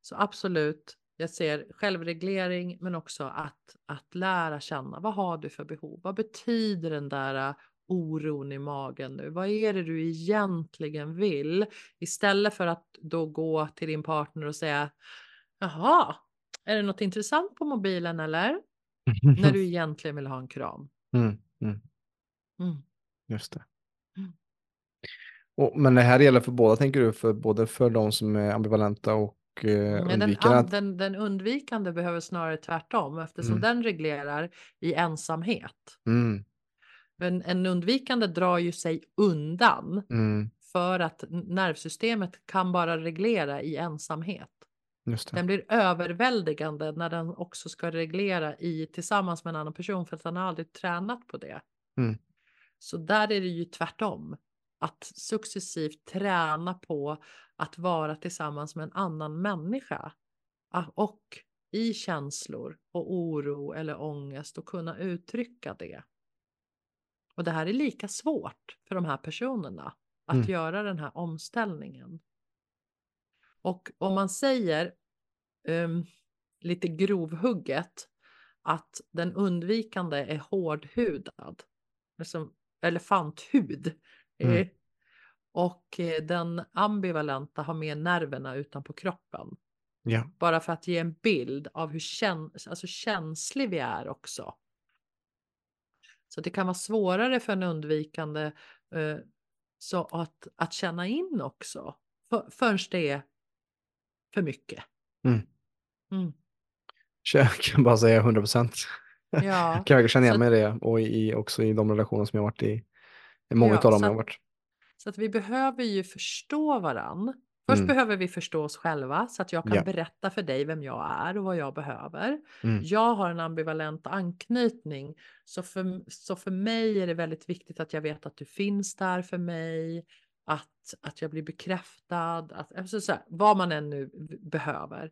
Så absolut, jag ser självreglering men också att, att lära känna vad har du för behov? Vad betyder den där oron i magen nu? Vad är det du egentligen vill? Istället för att då gå till din partner och säga Jaha, är det något intressant på mobilen eller? <laughs> När du egentligen vill ha en kram. Mm, mm. Mm. Just det. Mm. Och, men det här gäller för båda, tänker du? För både för de som är ambivalenta och eh, undvikande? den, den, den undvikande behöver snarare tvärtom eftersom Mm. den reglerar i ensamhet. Mm, Men en undvikande drar ju sig undan mm, för att nervsystemet kan bara reglera i ensamhet. Den blir överväldigande när den också ska reglera i tillsammans med en annan person för att den har aldrig tränat på det. Mm. Så där är det ju tvärtom. Att successivt träna på att vara tillsammans med en annan människa. Ah, Och i känslor och oro eller ångest och kunna uttrycka det. Och det här är lika svårt för de här personerna att Mm. göra den här omställningen. Och om man säger um, lite grovhugget att den undvikande är hårdhudad, liksom elefanthud, Mm. eh, och eh, den ambivalenta har mer nerverna utanpå kroppen. Ja. Bara för att ge en bild av hur kän alltså känslig vi är också. Så det kan vara svårare för en undvikande eh, så att, att känna in också. För, förrän det är för mycket. Mm. Mm. Jag kan bara säga 100 procent. Ja, <laughs> Jag känna igen mig i det och i, också i de relationer som jag har varit i. Många Ja, av dem jag har varit. så att vi behöver ju förstå varann Först Mm. behöver vi förstå oss själva så att jag kan Ja. berätta för dig vem jag är och vad jag behöver. Mm. Jag har en ambivalent anknytning. Så för, så för mig är det väldigt viktigt att jag vet att du finns där för mig. Att, att jag blir bekräftad. Att, alltså så här, vad man än nu behöver.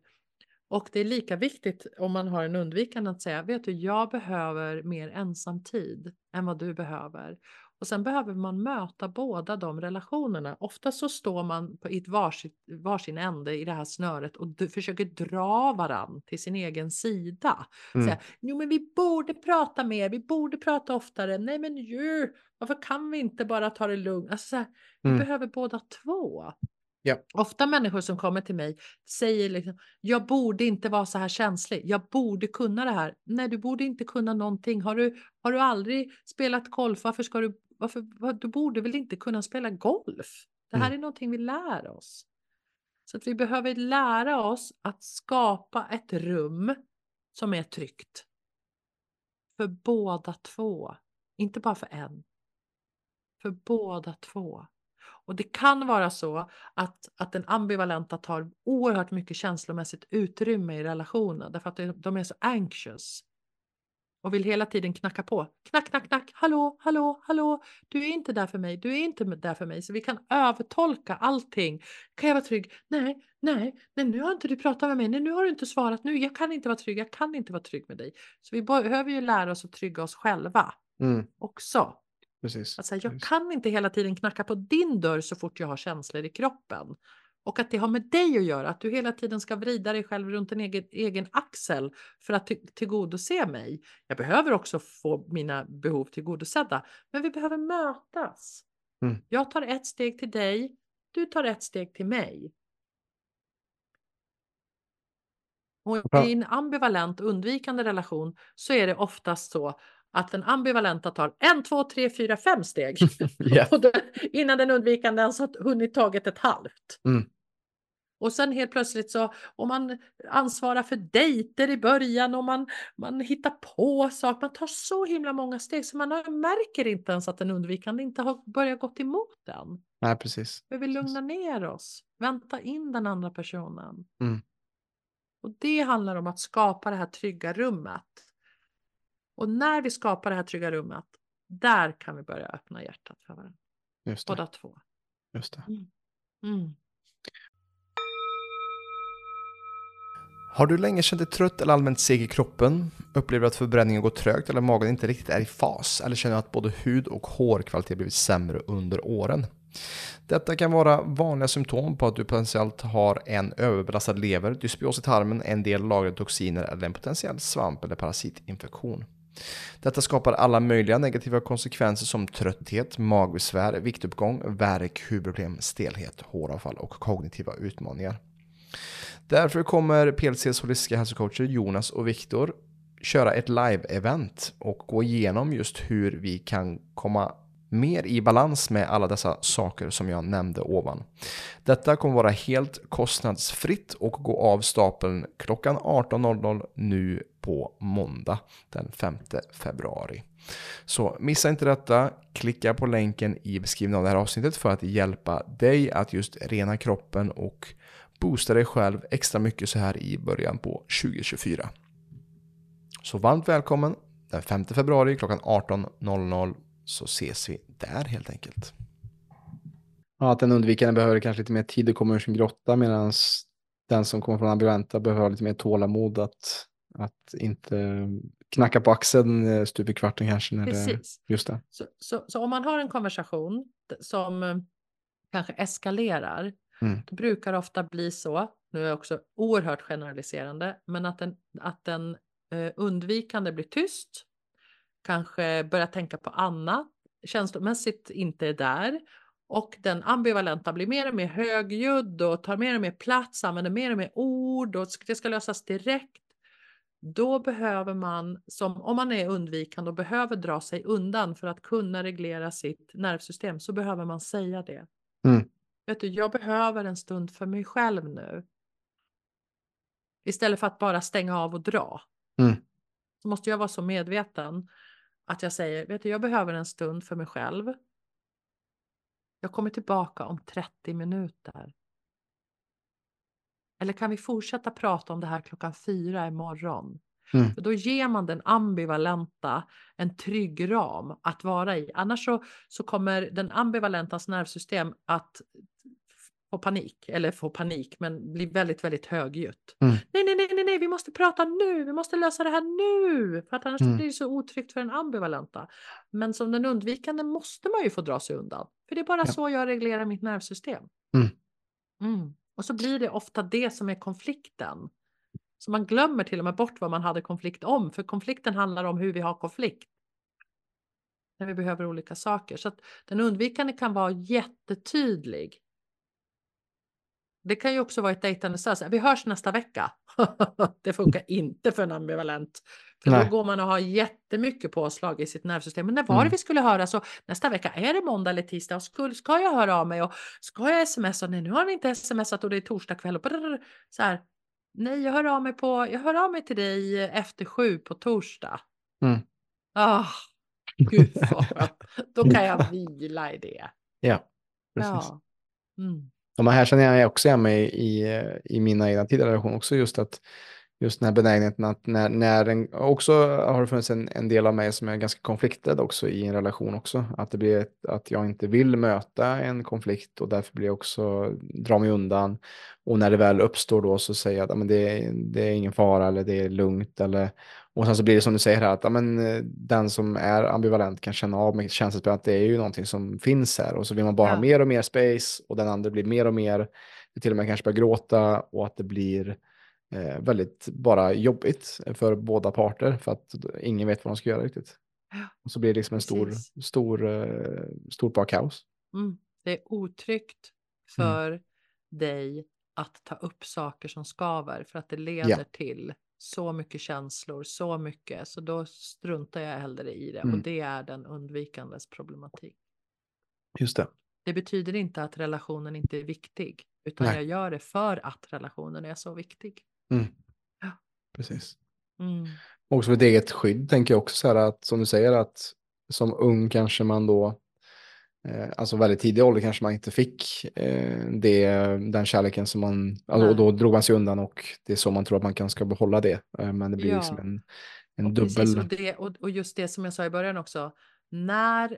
Och det är lika viktigt om man har en undvikande att säga, vet du, jag behöver mer ensamtid än vad du behöver. Och sen behöver man möta båda de relationerna. Ofta så står man på ett varsitt, varsin ände i det här snöret och du försöker dra varann till sin egen sida. Mm. Säga, jo men vi borde prata mer, vi borde prata oftare. Nej men ju, varför kan vi inte bara ta det lugnt? Alltså, här, vi Mm. behöver båda två. Ja. Ofta människor som kommer till mig säger liksom, jag borde inte vara så här känslig. Jag borde kunna det här. Nej, du borde inte kunna någonting. Har du, har du aldrig spelat golf? Varför ska du, varför, vad- du borde väl inte kunna spela golf? Det här Mm. är någonting vi lär oss. Så att vi behöver lära oss att skapa ett rum som är tryggt. För båda två. Inte bara för en. För båda två. Och det kan vara så att, att den ambivalenta tar oerhört mycket känslomässigt utrymme i relationen därför att de, de är så anxious. Och vill hela tiden knacka på. Knack, knack, knack. Hallå, hallå, hallå. Du är inte där för mig. Du är inte där för mig. Så vi kan övertolka allting. Kan jag vara trygg? Nej, nej, nej, nu har inte du pratat med mig. Nej, nu har du inte svarat. Nu, jag kan inte vara trygg. Jag kan inte vara trygg med dig. Så vi behöver ju lära oss att trygga oss själva Mm. också. Precis. Säga, jag Precis. kan inte hela tiden knacka på din dörr så fort jag har känslor i kroppen. Och att det har med dig att göra, att du hela tiden ska vrida dig själv runt en egen, egen axel för att tillgodose mig. Jag behöver också få mina behov tillgodosedda, men vi behöver mötas. Mm. Jag tar ett steg till dig, du tar ett steg till mig. Och i en ambivalent undvikande relation så är det oftast så att den ambivalenta tar en, två, tre, fyra, fem steg. <laughs> <laughs> Den, innan den undvikande ens har hunnit tagit ett halvt. Mm. Och sen helt plötsligt så, om man ansvarar för dejter i början och man, man hittar på saker, man tar så himla många steg så man märker inte ens att den undvikande inte har börjat gått emot den. Nej, precis. Vi vill lugna ner oss, vänta in den andra personen. Mm. Och det handlar om att skapa det här trygga rummet. Och när vi skapar det här trygga rummet, där kan vi börja öppna hjärtat för varandra. Just det. Båda två. Just det. Mm. Har du länge känt dig trött eller allmänt seg i kroppen? Upplever att förbränningen går trögt eller magen inte riktigt är i fas? Eller känner att både hud och hårkvalitet blivit sämre under åren? Detta kan vara vanliga symptom på att du potentiellt har en överbelastad lever, dysbios i tarmen, en del lagrade toxiner eller en potentiell svamp eller parasitinfektion. Detta skapar alla möjliga negativa konsekvenser som trötthet, magbesvär, viktuppgång, värk, huvudproblem, stelhet, håravfall och kognitiva utmaningar. Därför kommer PLCs holistiska hälsocoacher Jonas och Viktor köra ett live-event och gå igenom just hur vi kan komma mer i balans med alla dessa saker som jag nämnde ovan. Detta kommer vara helt kostnadsfritt och gå av stapeln klockan 18.00 nu på måndag den 5 februari. Så missa inte detta, klicka på länken i beskrivningen av det här avsnittet för att hjälpa dig att just rena kroppen och boosta dig själv extra mycket så här i början på 2024. Så varmt välkommen den 5 februari klockan 18.00 så ses vi där helt enkelt. Ja, att den undvikande behöver kanske lite mer tid att komma ur sin grotta medan den som kommer från ambivalenta behöver ha lite mer tålamod att, att inte knacka på axeln eh, stup i kvarten kanske. När det, Precis. just det. Så, så, så om man har en konversation som eh, kanske eskalerar, Mm. då brukar det ofta bli så, nu är jag också oerhört generaliserande, men att den, att den eh, undvikande blir tyst, kanske börjar tänka på annat, känslomässigt inte är där och den ambivalenta blir mer och mer högljudd och tar mer och mer plats, använder mer och mer ord och det ska lösas direkt. Då behöver man, som om man är undvikande och behöver dra sig undan för att kunna reglera sitt nervsystem, så behöver man säga det. Mm. Vet du, jag behöver en stund för mig själv nu. Istället för att bara stänga av och dra. Mm. Så måste jag vara så medveten att jag säger, vet du, jag behöver en stund för mig själv. Jag kommer tillbaka om 30 minuter. Eller kan vi fortsätta prata om det här klockan fyra imorgon? Mm. För då ger man den ambivalenta en trygg ram att vara i. Annars så, så kommer den ambivalentas nervsystem att få panik, eller få panik, men bli väldigt, väldigt högljutt. Mm. Nej, nej, nej, nej, nej, vi måste prata nu, vi måste lösa det här nu, för att annars Mm. blir det så otryggt för den ambivalenta. Men som den undvikande måste man ju få dra sig undan, för det är bara Ja. så jag reglerar mitt nervsystem. Mm. Mm. Och så blir det ofta det som är konflikten. Så man glömmer till och med bort vad man hade konflikt om, för konflikten handlar om hur vi har konflikt. När vi behöver olika saker. Så att den undvikande kan vara jättetydlig. Det kan ju också vara ett dejtande så Vi hörs nästa vecka. <laughs> det funkar inte för en ambivalent. För Nej. då går man och har jättemycket påslag i sitt nervsystem. Men när var det Mm. vi skulle höra? Så nästa vecka, är det måndag eller tisdag? Och skulle, ska jag höra av mig? Och ska jag smsa? Nej, nu har ni inte smsat och det är torsdag kväll. Och så här. Nej, jag hör av mig på. Jag hör av mig till dig efter sju på torsdag. Mm. Ah, <laughs> gud vad skönt. Då kan jag <laughs> vila i det. Ja, precis. Ja. Mm. Men här känner jag också igen mig i, i mina egna tidigare relationer också just att just den här benägenheten att när, när en, också har det funnits en, en del av mig som är ganska konflikträdd också i en relation också. Att det blir ett, att jag inte vill möta en konflikt och därför blir jag också, dra mig undan. Och när det väl uppstår då så säger jag att ja, men det, är- det är ingen fara eller det är lugnt eller och sen så blir det som du säger här att ja, men, eh, den som är ambivalent kan känna av med känslan att det är ju någonting som finns här och så vill man bara Ja. ha mer och mer space och den andra blir mer och mer, till och med kanske börjar gråta och att det blir eh, väldigt bara jobbigt för båda parter för att ingen vet vad de ska göra riktigt. Ja, Och så blir det liksom en stor, precis. stor, eh, stort bara kaos. Mm. Det är otryggt för dig att ta upp saker som skaver för att det leder till så mycket känslor, så mycket, så då struntar jag hellre i det och Mm. det är den undvikandes problematik. Just det. Det betyder inte att relationen inte är viktig, utan Nej. jag gör det för att relationen är så viktig. Mm. Ja. Precis. Mm. Också för ett eget skydd tänker jag också så här att som du säger att som ung kanske man då, eh, alltså väldigt tidig ålder kanske man inte fick eh, det, den kärleken som man, alltså, och då drog man sig undan och det är så man tror att man kan ska behålla det. Eh, men det blir Ja. liksom en, en Och, dubbel, precis, och, det, och, och just det som jag sa i början också, när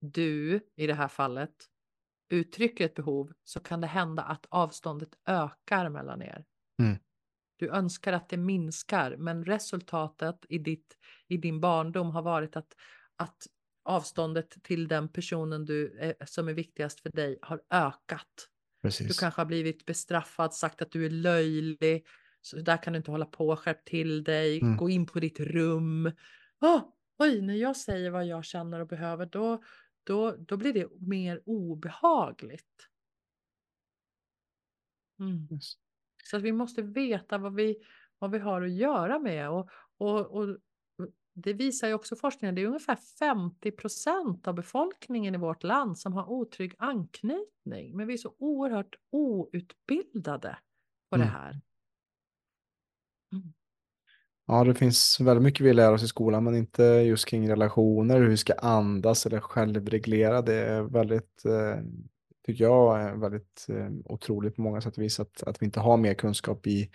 du i det här fallet uttrycker ett behov så kan det hända att avståndet ökar mellan er. Mm. Du önskar att det minskar, men resultatet i, ditt, i din barndom har varit att, att avståndet till den personen du, är- som är viktigast för dig har ökat. Du precis. kanske har blivit bestraffad, sagt att du är löjlig. Så där kan du inte hålla på, skärp till dig, Mm. gå in på ditt rum. Åh, oj, när jag säger vad jag känner och behöver, då, då, då blir det mer obehagligt. Mm. Så att vi måste veta vad vi, vad vi har att göra med. Och, och, och det visar ju också forskningen, det är ungefär 50 procent av befolkningen i vårt land som har otrygg anknytning. Men vi är så oerhört outbildade på det Mm. här. Ja, det finns väldigt mycket vi lär oss i skolan, men inte just kring relationer, hur vi ska andas eller självreglera. Det är väldigt, eh, tycker jag, är väldigt eh, otroligt på många sätt och vis att, att vi inte har mer kunskap i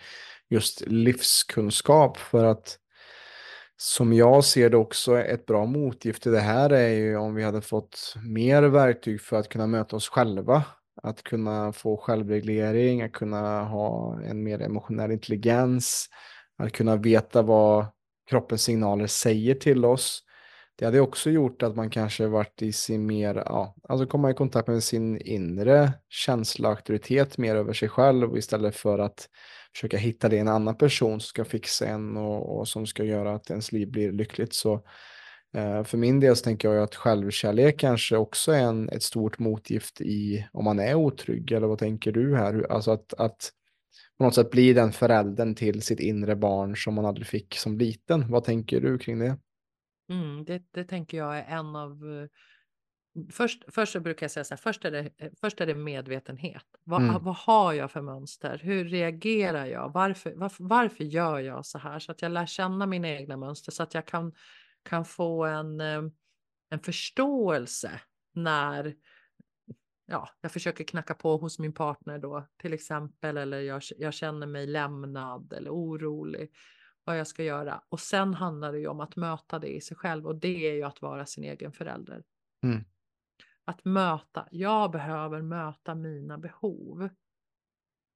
just livskunskap för att som jag ser det också ett bra motgift till det här är ju om vi hade fått mer verktyg för att kunna möta oss själva. Att kunna få självreglering, att kunna ha en mer emotionell intelligens, att kunna veta vad kroppens signaler säger till oss. Det hade också gjort att man kanske varit i sin mer, ja, alltså komma i kontakt med sin inre känsla, auktoritet mer över sig själv istället för att försöka hitta det i en annan person som ska fixa en och, och som ska göra att ens liv blir lyckligt. Så eh, för min del så tänker jag ju att självkärlek kanske också är en, ett stort motgift i om man är otrygg, eller vad tänker du här? Alltså att, att på något sätt bli den föräldern till sitt inre barn som man aldrig fick som liten. Vad tänker du kring det? Mm, det, det tänker jag är en av... eh, Först, först så brukar jag säga så här, först är det, eh, först är det medvetenhet. Vad, Mm. vad har jag för mönster? Hur reagerar jag? Varför, varför, varför gör jag så här? Så att jag lär känna mina egna mönster så att jag kan, kan få en, eh, en förståelse när ja, jag försöker knacka på hos min partner då till exempel eller jag, jag känner mig lämnad eller orolig vad jag ska göra. Och sen handlar det ju om att möta det i sig själv och det är ju att vara sin egen förälder. Mm. Att möta, jag behöver möta mina behov.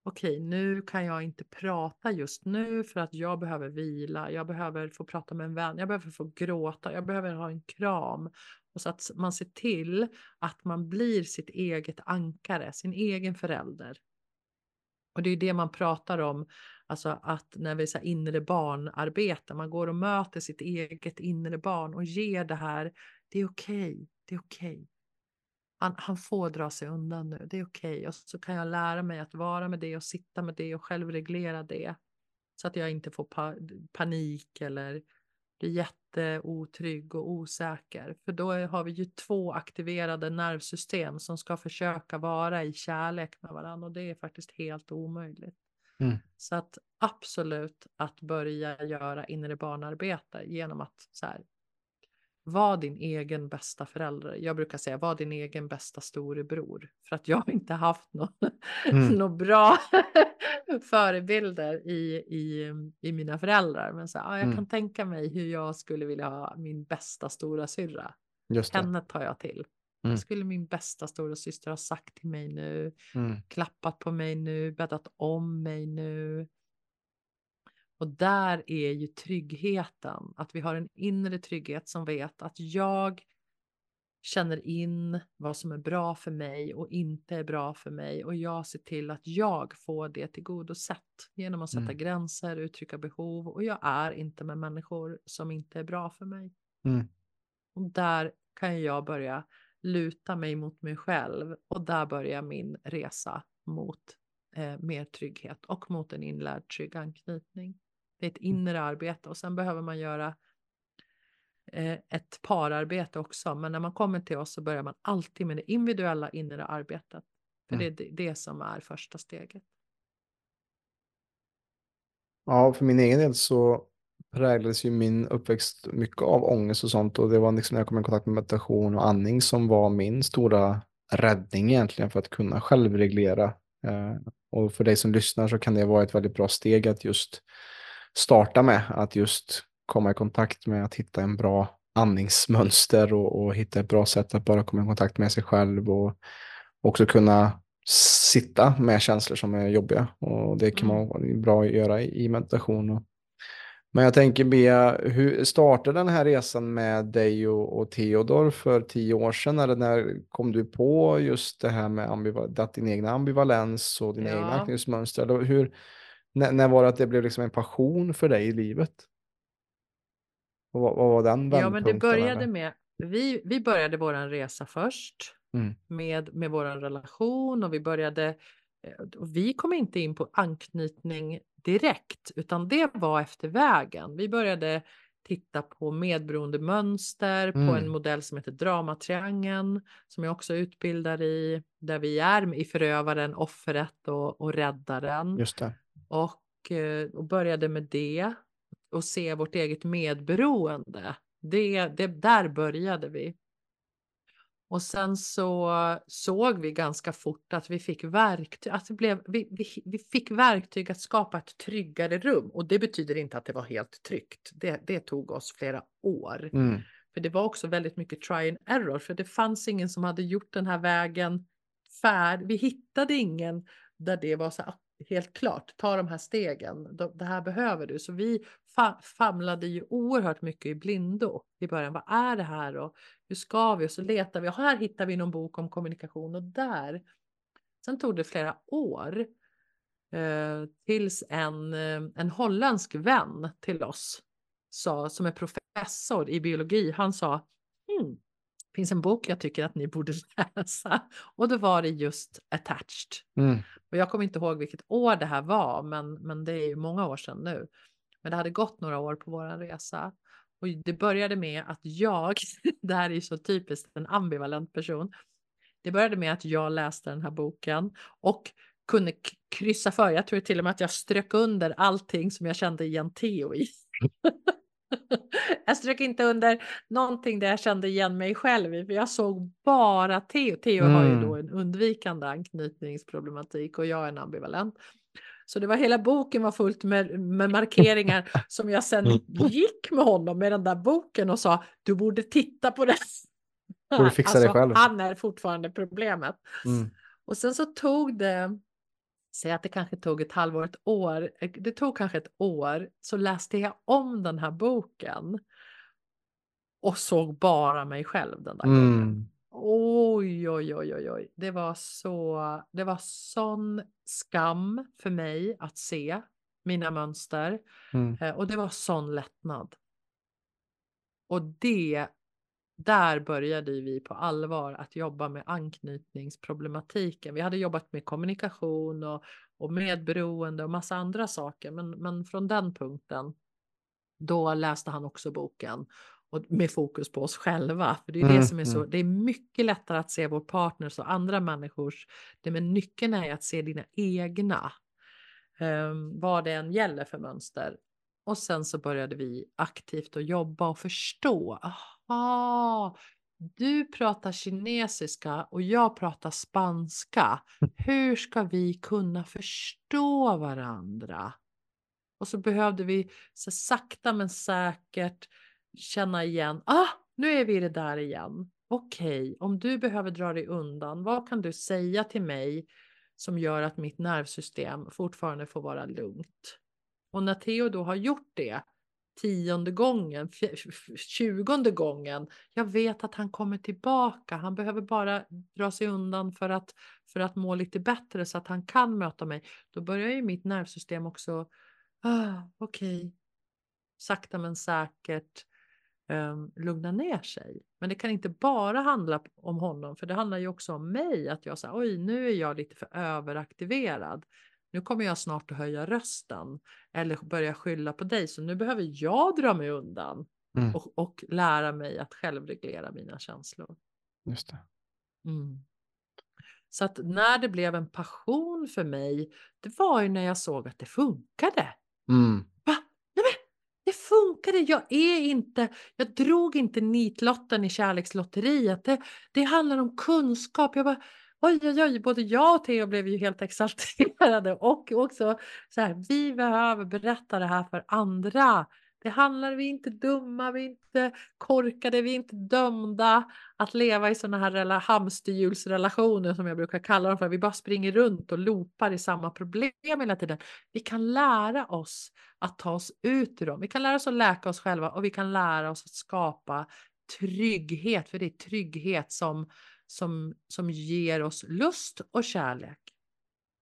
Okej, nu kan jag inte prata just nu för att jag behöver vila. Jag behöver få prata med en vän. Jag behöver få gråta. Jag behöver ha en kram. Och så att man ser till att man blir sitt eget ankare, sin egen förälder. Och det är det man pratar om, alltså att när vi säger inre barnarbetar, man går och möter sitt eget inre barn och ger det här, det är okej, okay, det är okej. Okay. Han, han, får dra sig undan nu, det är okej. Okay. Och så kan jag lära mig att vara med det och sitta med det och självreglera det. Så att jag inte får pa panik eller blir jätteotrygg och osäker. För då har vi ju två aktiverade nervsystem som ska försöka vara i kärlek med varandra och det är faktiskt helt omöjligt. Mm. Så att absolut att börja göra inre barnarbete genom att så här, var din egen bästa förälder. Jag brukar säga var din egen bästa storebror. För att jag har inte haft någon, mm. <laughs> någon bra <laughs> förebilder i, i, i mina föräldrar. Men så, ja, jag mm. kan tänka mig hur jag skulle vilja ha min bästa stora syrra. Henne tar jag till. Mm. skulle min bästa stora syster ha sagt till mig nu. Mm. Klappat på mig nu, bäddat om mig nu. Och där är ju tryggheten, att vi har en inre trygghet som vet att jag känner in vad som är bra för mig och inte är bra för mig och jag ser till att jag får det tillgodosett genom att sätta mm. gränser, uttrycka behov och jag är inte med människor som inte är bra för mig. Mm. Och där kan jag börja luta mig mot mig själv och där börjar min resa mot eh, mer trygghet och mot en inlärd trygg anknytning. Det är ett mm. inre arbete och sen behöver man göra eh, ett pararbete också. Men när man kommer till oss så börjar man alltid med det individuella inre arbetet. För mm. det är det som är första steget. Ja, för min egen del så präglades ju min uppväxt mycket av ångest och sånt. Och det var liksom när jag kom i kontakt med meditation och andning som var min stora räddning egentligen för att kunna självreglera. Eh, och för dig som lyssnar så kan det vara ett väldigt bra steg att just starta med. Att just komma i kontakt med att hitta en bra andningsmönster och, och hitta ett bra sätt att bara komma i kontakt med sig själv och också kunna sitta med känslor som är jobbiga. Och det kan mm. vara bra att göra i meditation. Och, men jag tänker Bea, hur startade den här resan med dig och, och Theodor för tio år sedan? Eller när kom du på just det här med din egna ambivalens och dina ja. egna anknytningsmönster? Eller hur, när, när, var det att det blev liksom en passion för dig i livet? Och vad, vad var den Ja, men det började med, vi, vi började vår resa först mm. med, med vår relation och vi började, vi kom inte in på anknytning direkt, utan det var efter vägen. Vi började titta på medberoende mönster mm. på en mm. modell som heter dramatriangeln som jag också utbildar i, där vi är i förövaren, offret och, och räddaren. Just det. Och, eh, och började med det och se vårt eget medberoende. Det, det, där började vi. Och sen så såg vi ganska fort att vi fick verktyg, att det blev, vi, vi, vi fick verktyg att skapa ett tryggare rum. Och det betyder inte att det var helt tryggt. Det, det tog oss flera år. Mm. För det var också väldigt mycket try and error, för det fanns ingen som hade gjort den här vägen färd. Vi hittade ingen där det var så helt klart, ta de här stegen, det här behöver du. Så vi famlade ju oerhört mycket i blindo i början. Vad är det här och hur ska vi? Och så letar vi och här hittar vi någon bok om kommunikation och där. Sen tog det flera år eh, tills en, eh, en holländsk vän till oss sa, som är professor i biologi, han sa hmm, finns en bok jag tycker att ni borde <laughs> läsa. Och då var det just Attached. Mm. Och jag kommer inte ihåg vilket år det här var, men, men det är ju många år sedan nu. Men det hade gått några år på vår resa. Och det började med att jag, <laughs> det här är ju så typiskt en ambivalent person. Det började med att jag läste den här boken och kunde kryssa för. Jag tror till och med att jag strök under allting som jag kände igen Theo i. <laughs> jag strök inte under någonting där jag kände igen mig själv i, för jag såg bara Theo. Theo har ju då Mm. en undvikande anknytningsproblematik och jag är en ambivalent. Så det var hela boken var fullt med, med markeringar <laughs> som jag sen gick med honom med den där boken och sa du borde titta på det. Borde fixa det själv. Han är fortfarande problemet. Mm. Och sen så tog det, säg att det kanske tog ett halvår, ett år, det tog kanske ett år, så läste jag om den här boken. Och såg bara mig själv den där gången. Oj, oj, oj, oj, oj. Det var så, det var sån skam för mig att se mina mönster. Mm. Eh, Och det var sån lättnad. Och det, där började vi på allvar att jobba med anknytningsproblematiken. Vi hade jobbat med kommunikation och, och medberoende och massa andra saker. Men, men från den punkten, då läste han också boken. Och med fokus på oss själva. För det är Mm, det som är så, mm. det är mycket lättare att se vår partners och andra människors. Det med nyckeln är att se dina egna. Um, vad det än gäller för mönster. Och sen så började vi aktivt att jobba och förstå. Aha, du pratar kinesiska och jag pratar spanska. Hur ska vi kunna förstå varandra? Och så behövde vi så sakta men säkert känna igen. Ah, nu är vi i det där igen. Okej, om du behöver dra dig undan, vad kan du säga till mig som gör att mitt nervsystem fortfarande får vara lugnt? Och när Theo då har gjort det tionde gången, tjugonde gången, jag vet att han kommer tillbaka. Han behöver bara dra sig undan för att, för att må lite bättre så att han kan möta mig. Då börjar ju mitt nervsystem också, ah, okej, sakta men säkert um, lugna ner sig. Men det kan inte bara handla om honom, för det handlar ju också om mig. Att jag säger, oj, nu är jag lite för överaktiverad. Nu kommer jag snart att höja rösten eller börja skylla på dig, så nu behöver jag dra mig undan Mm. och, och lära mig att självreglera mina känslor. Just det. Mm. Så att när det blev en passion för mig, det var ju när jag såg att det funkade. Mm. Va? Nej men, det funkade. Jag är inte, jag drog inte nitlotten i kärlekslotteriet. Det, det handlar om kunskap. Jag bara, oj, oj, oj, både jag och Theo blev ju helt exalterade <laughs> och också så här, vi behöver berätta det här för andra. Det handlar, vi är inte dumma, vi är inte korkade, vi är inte dömda att leva i sådana här hamsterhjulsrelationer som jag brukar kalla dem för. Vi bara springer runt och loopar i samma problem hela tiden. Vi kan lära oss att ta oss ut ur dem. Vi kan lära oss att läka oss själva och vi kan lära oss att skapa trygghet, för det är trygghet som, som, som ger oss lust och kärlek.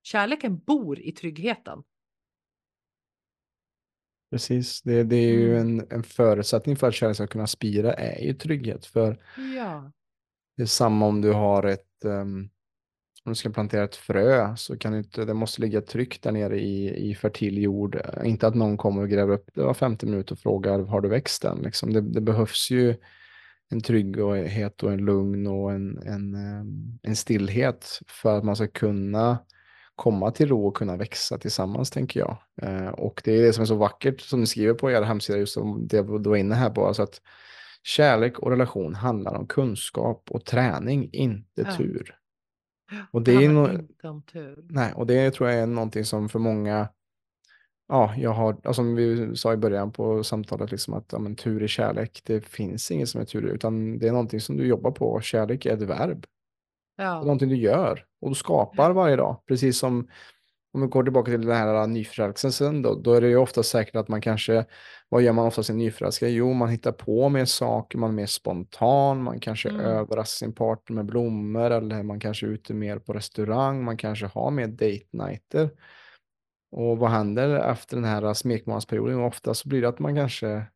Kärleken bor i tryggheten. Precis, det, det är ju Mm. en, en förutsättning för att kärlek ska kunna spira är ju trygghet. För Ja, det är samma om du har ett, ehm, om du ska plantera ett frö så kan du inte, det måste ligga tryggt där nere i, i fertil jord. Inte att någon kommer och gräver upp det var 50 minuter och frågar har du växt än? Liksom. Det, det behövs ju en trygghet och en lugn och en, en, ehm, en stillhet för att man ska kunna komma till ro och kunna växa tillsammans, tänker jag. Eh, och det är det som är så vackert som ni skriver på er hemsida, just som det du var inne här på, alltså att kärlek och relation handlar om kunskap och träning, inte Ja. tur. Och det det är nog, inte om tur. nej, och det tror jag är någonting som för många, ja, jag har, alltså som vi sa i början på samtalet, liksom att ja, men, tur i kärlek, det finns inget som är tur, utan det är någonting som du jobbar på. Kärlek är ett verb. Det är Ja, någonting du gör och du skapar varje dag. Precis som om vi går tillbaka till den här nyförälskelsen då, då är det ju ofta säkert att man kanske, vad gör man oftast i nyförälskelse? Jo, man hittar på mer saker, man är mer spontan, man kanske Mm. överraskar sin partner med blommor eller man kanske är ute mer på restaurang, man kanske har mer date nighter. Och vad händer efter den här smekmånadsperioden? Ofta så blir det att man kanske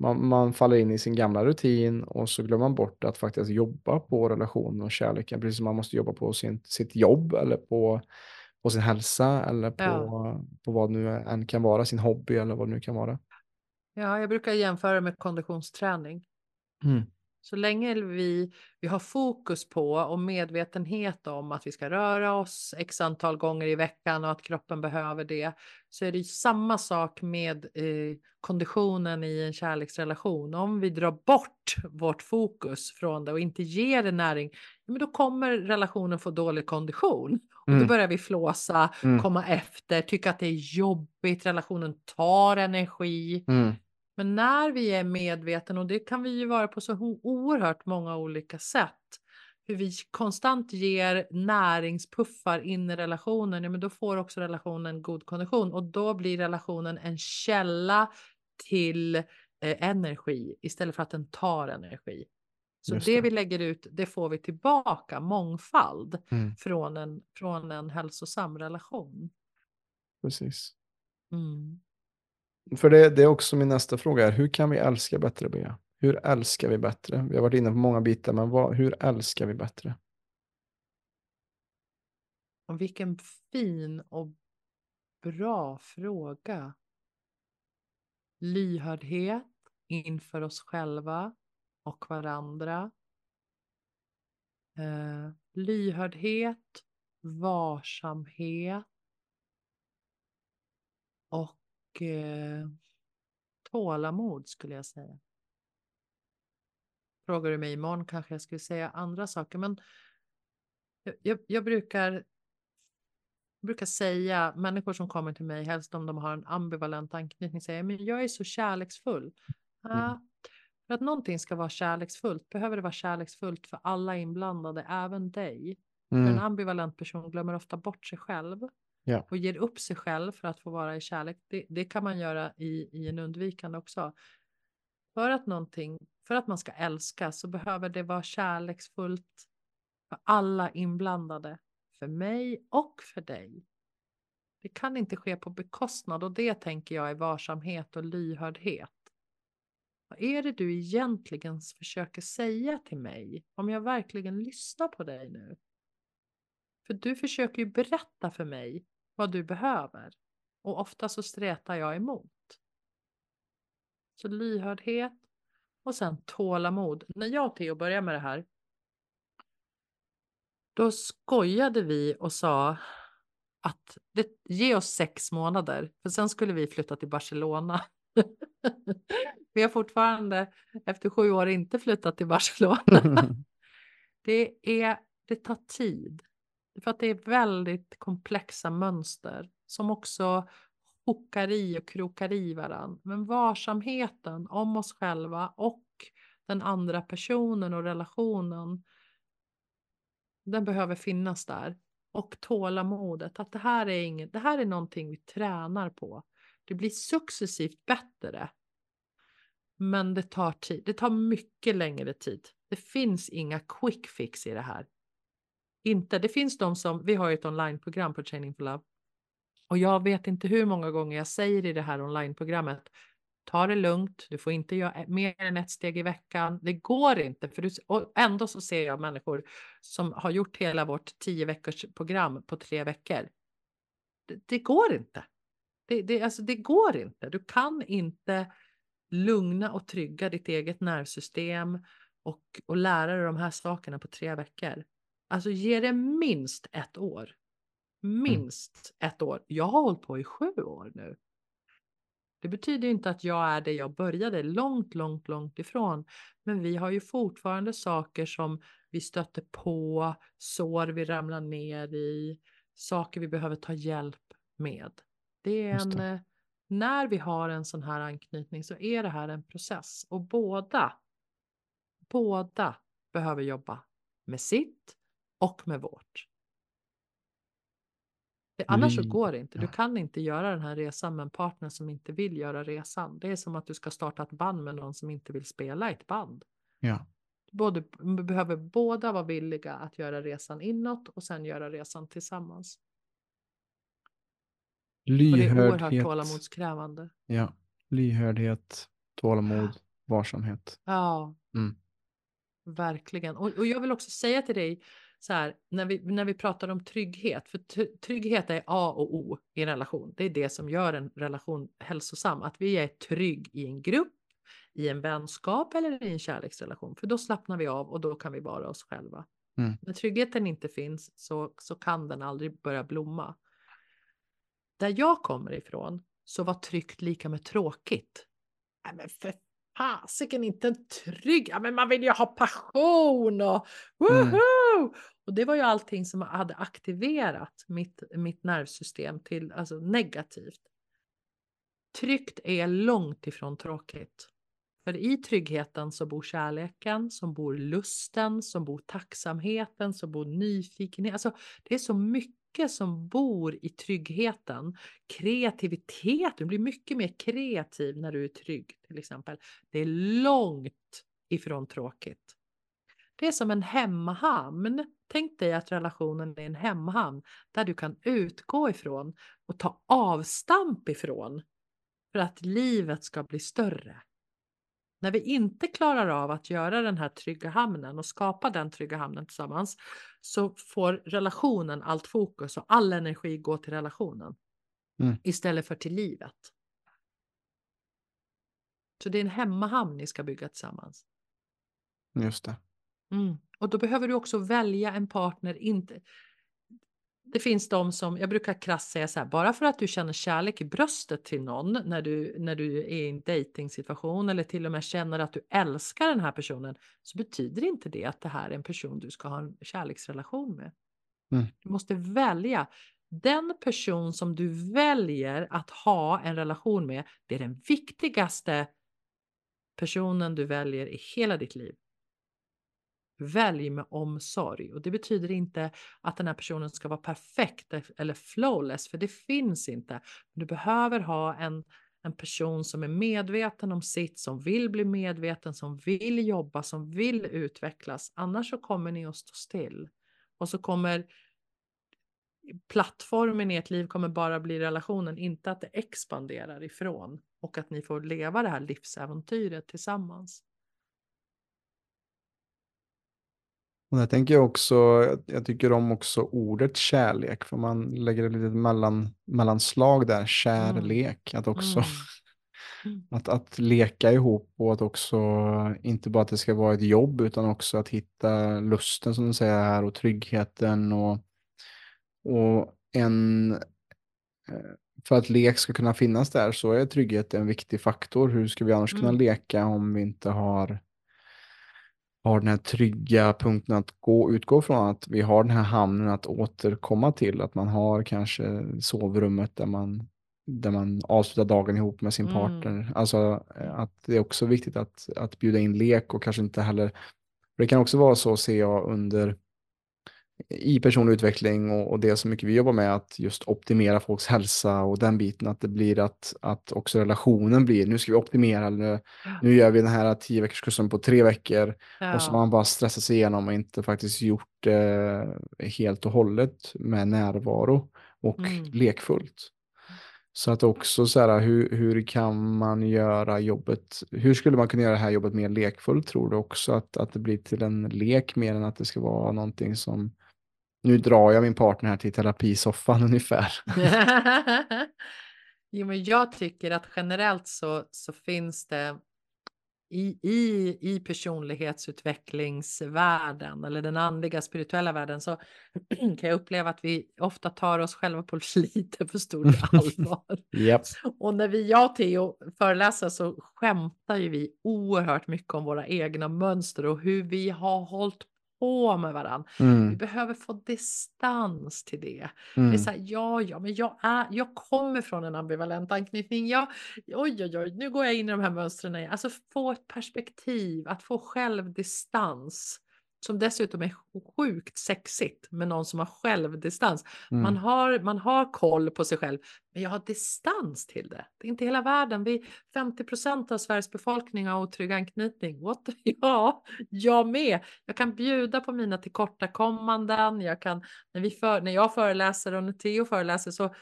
man, man faller in i sin gamla rutin och så glömmer man bort att faktiskt jobba på relationen och kärleken. Precis som man måste jobba på sin, sitt jobb eller på, på sin hälsa eller på, Ja. på vad nu än kan vara, sin hobby eller vad det nu kan vara. ja, jag brukar jämföra med konditionsträning. Mm. Så länge vi, vi har fokus på och medvetenhet om att vi ska röra oss x antal gånger i veckan och att kroppen behöver det, så är det samma sak med eh, konditionen i en kärleksrelation. Om vi drar bort vårt fokus från det och inte ger det näring, men då kommer relationen få dålig kondition. Och Mm. då börjar vi flåsa, Mm. komma efter, tycka att det är jobbigt, relationen tar energi. Mm. Men när vi är medvetna, och det kan vi ju vara på så oerhört många olika sätt, hur vi konstant ger näringspuffar in i relationen, ja, men då får också relationen god kondition och då blir relationen en källa till eh, energi istället för att den tar energi. Så det, det. vi lägger ut, det får vi tillbaka, mångfald Mm. från en, från en hälsosam relation. Precis. Mm. För det, det är också min nästa fråga. Är, hur kan vi älska bättre, Bea? Hur älskar vi bättre? Vi har varit inne på många bitar, men vad, hur älskar vi bättre? Och vilken fin och bra fråga. Lyhördhet inför oss själva och varandra. Eh, lyhördhet, varsamhet och eh, tålamod skulle jag säga. Frågar du mig imorgon kanske jag skulle säga andra saker, men jag, jag, jag brukar brukar säga, människor som kommer till mig, helst om de har en ambivalent anknytning, säger men jag är så kärleksfull. Ja, för att någonting ska vara kärleksfullt behöver det vara kärleksfullt för alla inblandade, även dig. För en Mm. ambivalent person glömmer ofta bort sig själv Ja. och ger upp sig själv för att få vara i kärlek. Det, det kan man göra i, i en undvikande också. För att någonting, för att man ska älska så behöver det vara kärleksfullt för alla inblandade. För mig och för dig. Det kan inte ske på bekostnad och det tänker jag är varsamhet och lyhördhet. Vad är det du egentligen försöker säga till mig? Om jag verkligen lyssnar på dig nu. För du försöker ju berätta för mig vad du behöver. Och ofta så stretar jag emot. Så lyhördhet och sen tålamod. När jag och Theo började med det här. Då skojade vi och sa att det, ge oss sex månader. För sen skulle vi flytta till Barcelona. <laughs> vi har fortfarande efter sju år inte flyttat till Barcelona. <laughs> Det, är, det tar tid. För att det är väldigt komplexa mönster som också hookar i och krokar i varann. Men varsamheten om oss själva och den andra personen och relationen. Den behöver finnas där. Och tålamodet. Att det här är inget, det här är någonting vi tränar på. Det blir successivt bättre. Men det tar tid. Det tar mycket längre tid. Det finns inga quick fix i det här. Inte. Det finns de som, vi har ju ett onlineprogram på Training for Love. Och jag vet inte hur många gånger jag säger i det här onlineprogrammet. Ta det lugnt, du får inte göra mer än ett steg i veckan. Det går inte. För du, och ändå så ser jag människor som har gjort hela vårt tio veckors program på tre veckor. Det, det går inte. Det, det, alltså, det går inte. Du kan inte lugna och trygga ditt eget nervsystem och, och lära dig de här sakerna på tre veckor. Alltså ge det minst ett år. Minst mm. ett år. Jag har hållit på i sju år nu. Det betyder inte att jag är det jag började långt, långt, långt ifrån. Men vi har ju fortfarande saker som vi stöter på, sår vi ramlar ner i, saker vi behöver ta hjälp med. Det är en, det. när vi har en sån här anknytning så är det här en process och båda, båda behöver jobba med sitt och med vårt. Annars så går det inte. Du kan inte göra den här resan med en partner som inte vill göra resan. Det är som att du ska starta ett band med någon som inte vill spela ett band. Ja. Både, behöver båda vara villiga att göra resan inåt och sen göra resan tillsammans. Lyhördhet. Och det är oerhört tålamodskrävande. Ja, lyhördhet, tålamod, varsamhet. Ja, mm. verkligen. Och, och jag vill också säga till dig, så här, när vi, när vi pratar om trygghet, för trygghet är A och O i en relation. Det är det som gör en relation hälsosam, att vi är trygg i en grupp, i en vänskap eller i en kärleksrelation. För då slappnar vi av och då kan vi vara oss själva. Mm. När tryggheten inte finns så, så kan den aldrig börja blomma. Där jag kommer ifrån så var tryggt lika med tråkigt. Nej, men för fasiken inte en trygg, ja, men man vill ju ha passion och woho! Mm. Och det var ju allting som hade aktiverat mitt, mitt nervsystem till alltså negativt. Tryggt är långt ifrån tråkigt. För i tryggheten så bor kärleken, som bor lusten, som bor tacksamheten, som bor nyfikenhet. Alltså, det är så mycket som bor i tryggheten. Kreativitet, du blir mycket mer kreativ när du är trygg till exempel. Det är långt ifrån tråkigt. Det är som en hemmahamn. Tänk dig att relationen är en hemmahamn där du kan utgå ifrån och ta avstamp ifrån för att livet ska bli större. När vi inte klarar av att göra den här trygga hamnen och skapa den trygga hamnen tillsammans så får relationen allt fokus och all energi gå till relationen mm. istället för till livet. Så det är en hemmahamn ni ska bygga tillsammans. Just det. Mm. Och då behöver du också välja en partner. Inte, det finns de som, jag brukar krasst säga så här, bara för att du känner kärlek i bröstet till någon när du, när du är i en dejtingsituation eller till och med känner att du älskar den här personen så betyder inte det att det här är en person du ska ha en kärleksrelation med. Mm. Du måste välja. Den person som du väljer att ha en relation med, det är den viktigaste personen du väljer i hela ditt liv. Välj med omsorg och det betyder inte att den här personen ska vara perfekt eller flawless, för det finns inte. Du behöver ha en, en person som är medveten om sitt, som vill bli medveten, som vill jobba, som vill utvecklas. Annars så kommer ni att stå still och så kommer plattformen i ert liv kommer bara bli relationen, inte att det expanderar ifrån och att ni får leva det här livsäventyret tillsammans. Och jag tänker också, jag tycker om också ordet kärlek, för man lägger ett litet mellan, mellanslag där, kärlek, mm. att också mm. mm. <laughs> att, att leka ihop och att också, inte bara att det ska vara ett jobb, utan också att hitta lusten som du säger här och tryggheten och, och en, eh, för att lek ska kunna finnas där så är trygghet en viktig faktor. Hur ska vi annars mm. kunna leka om vi inte har har den här trygga punkten att gå, utgå från att vi har den här hamnen att återkomma till, att man har kanske sovrummet där man, där man avslutar dagen ihop med sin mm. partner. Alltså eh, att det är också viktigt att, att bjuda in lek och kanske inte heller, det kan också vara så ser jag under i personlig utveckling och, och det som mycket vi jobbar med, att just optimera folks hälsa och den biten, att det blir att, att också relationen blir, nu ska vi optimera, nu, nu gör vi den här tio veckors på tre veckor ja. och så har man bara stressat sig igenom och inte faktiskt gjort det helt och hållet med närvaro och mm. lekfullt. Så att också så här, hur, hur kan man göra jobbet, hur skulle man kunna göra det här jobbet mer lekfullt tror du också? Att, att det blir till en lek mer än att det ska vara någonting som nu drar jag min partner här till terapisoffan <laughs> ungefär. <laughs> jo, men jag tycker att generellt så, så finns det i, i, i personlighetsutvecklingsvärlden eller den andliga spirituella världen så <clears throat> kan jag uppleva att vi ofta tar oss själva på <laughs> lite för stort allvar. yep. Och när vi, jag och Theo föreläser så skämtar ju vi oerhört mycket om våra egna mönster och hur vi har hållit på med varandra. Mm. Vi behöver få distans till det. Mm. Det är så här, ja, ja, men jag, är, jag kommer från en ambivalent anknytning. Jag, oj, oj, oj, nu går jag in i de här mönstren. Alltså få ett perspektiv, att få självdistans som dessutom är sjukt sexigt med någon som har självdistans. Mm. Man, har, man har koll på sig själv, men jag har distans till det. Det är inte hela världen. Vi 50 procent av Sveriges befolkning har otrygg anknytning. What? <laughs> Ja, jag med. Jag kan bjuda på mina tillkortakommanden. Jag kan, när, vi för, när jag föreläser och när Theo föreläser så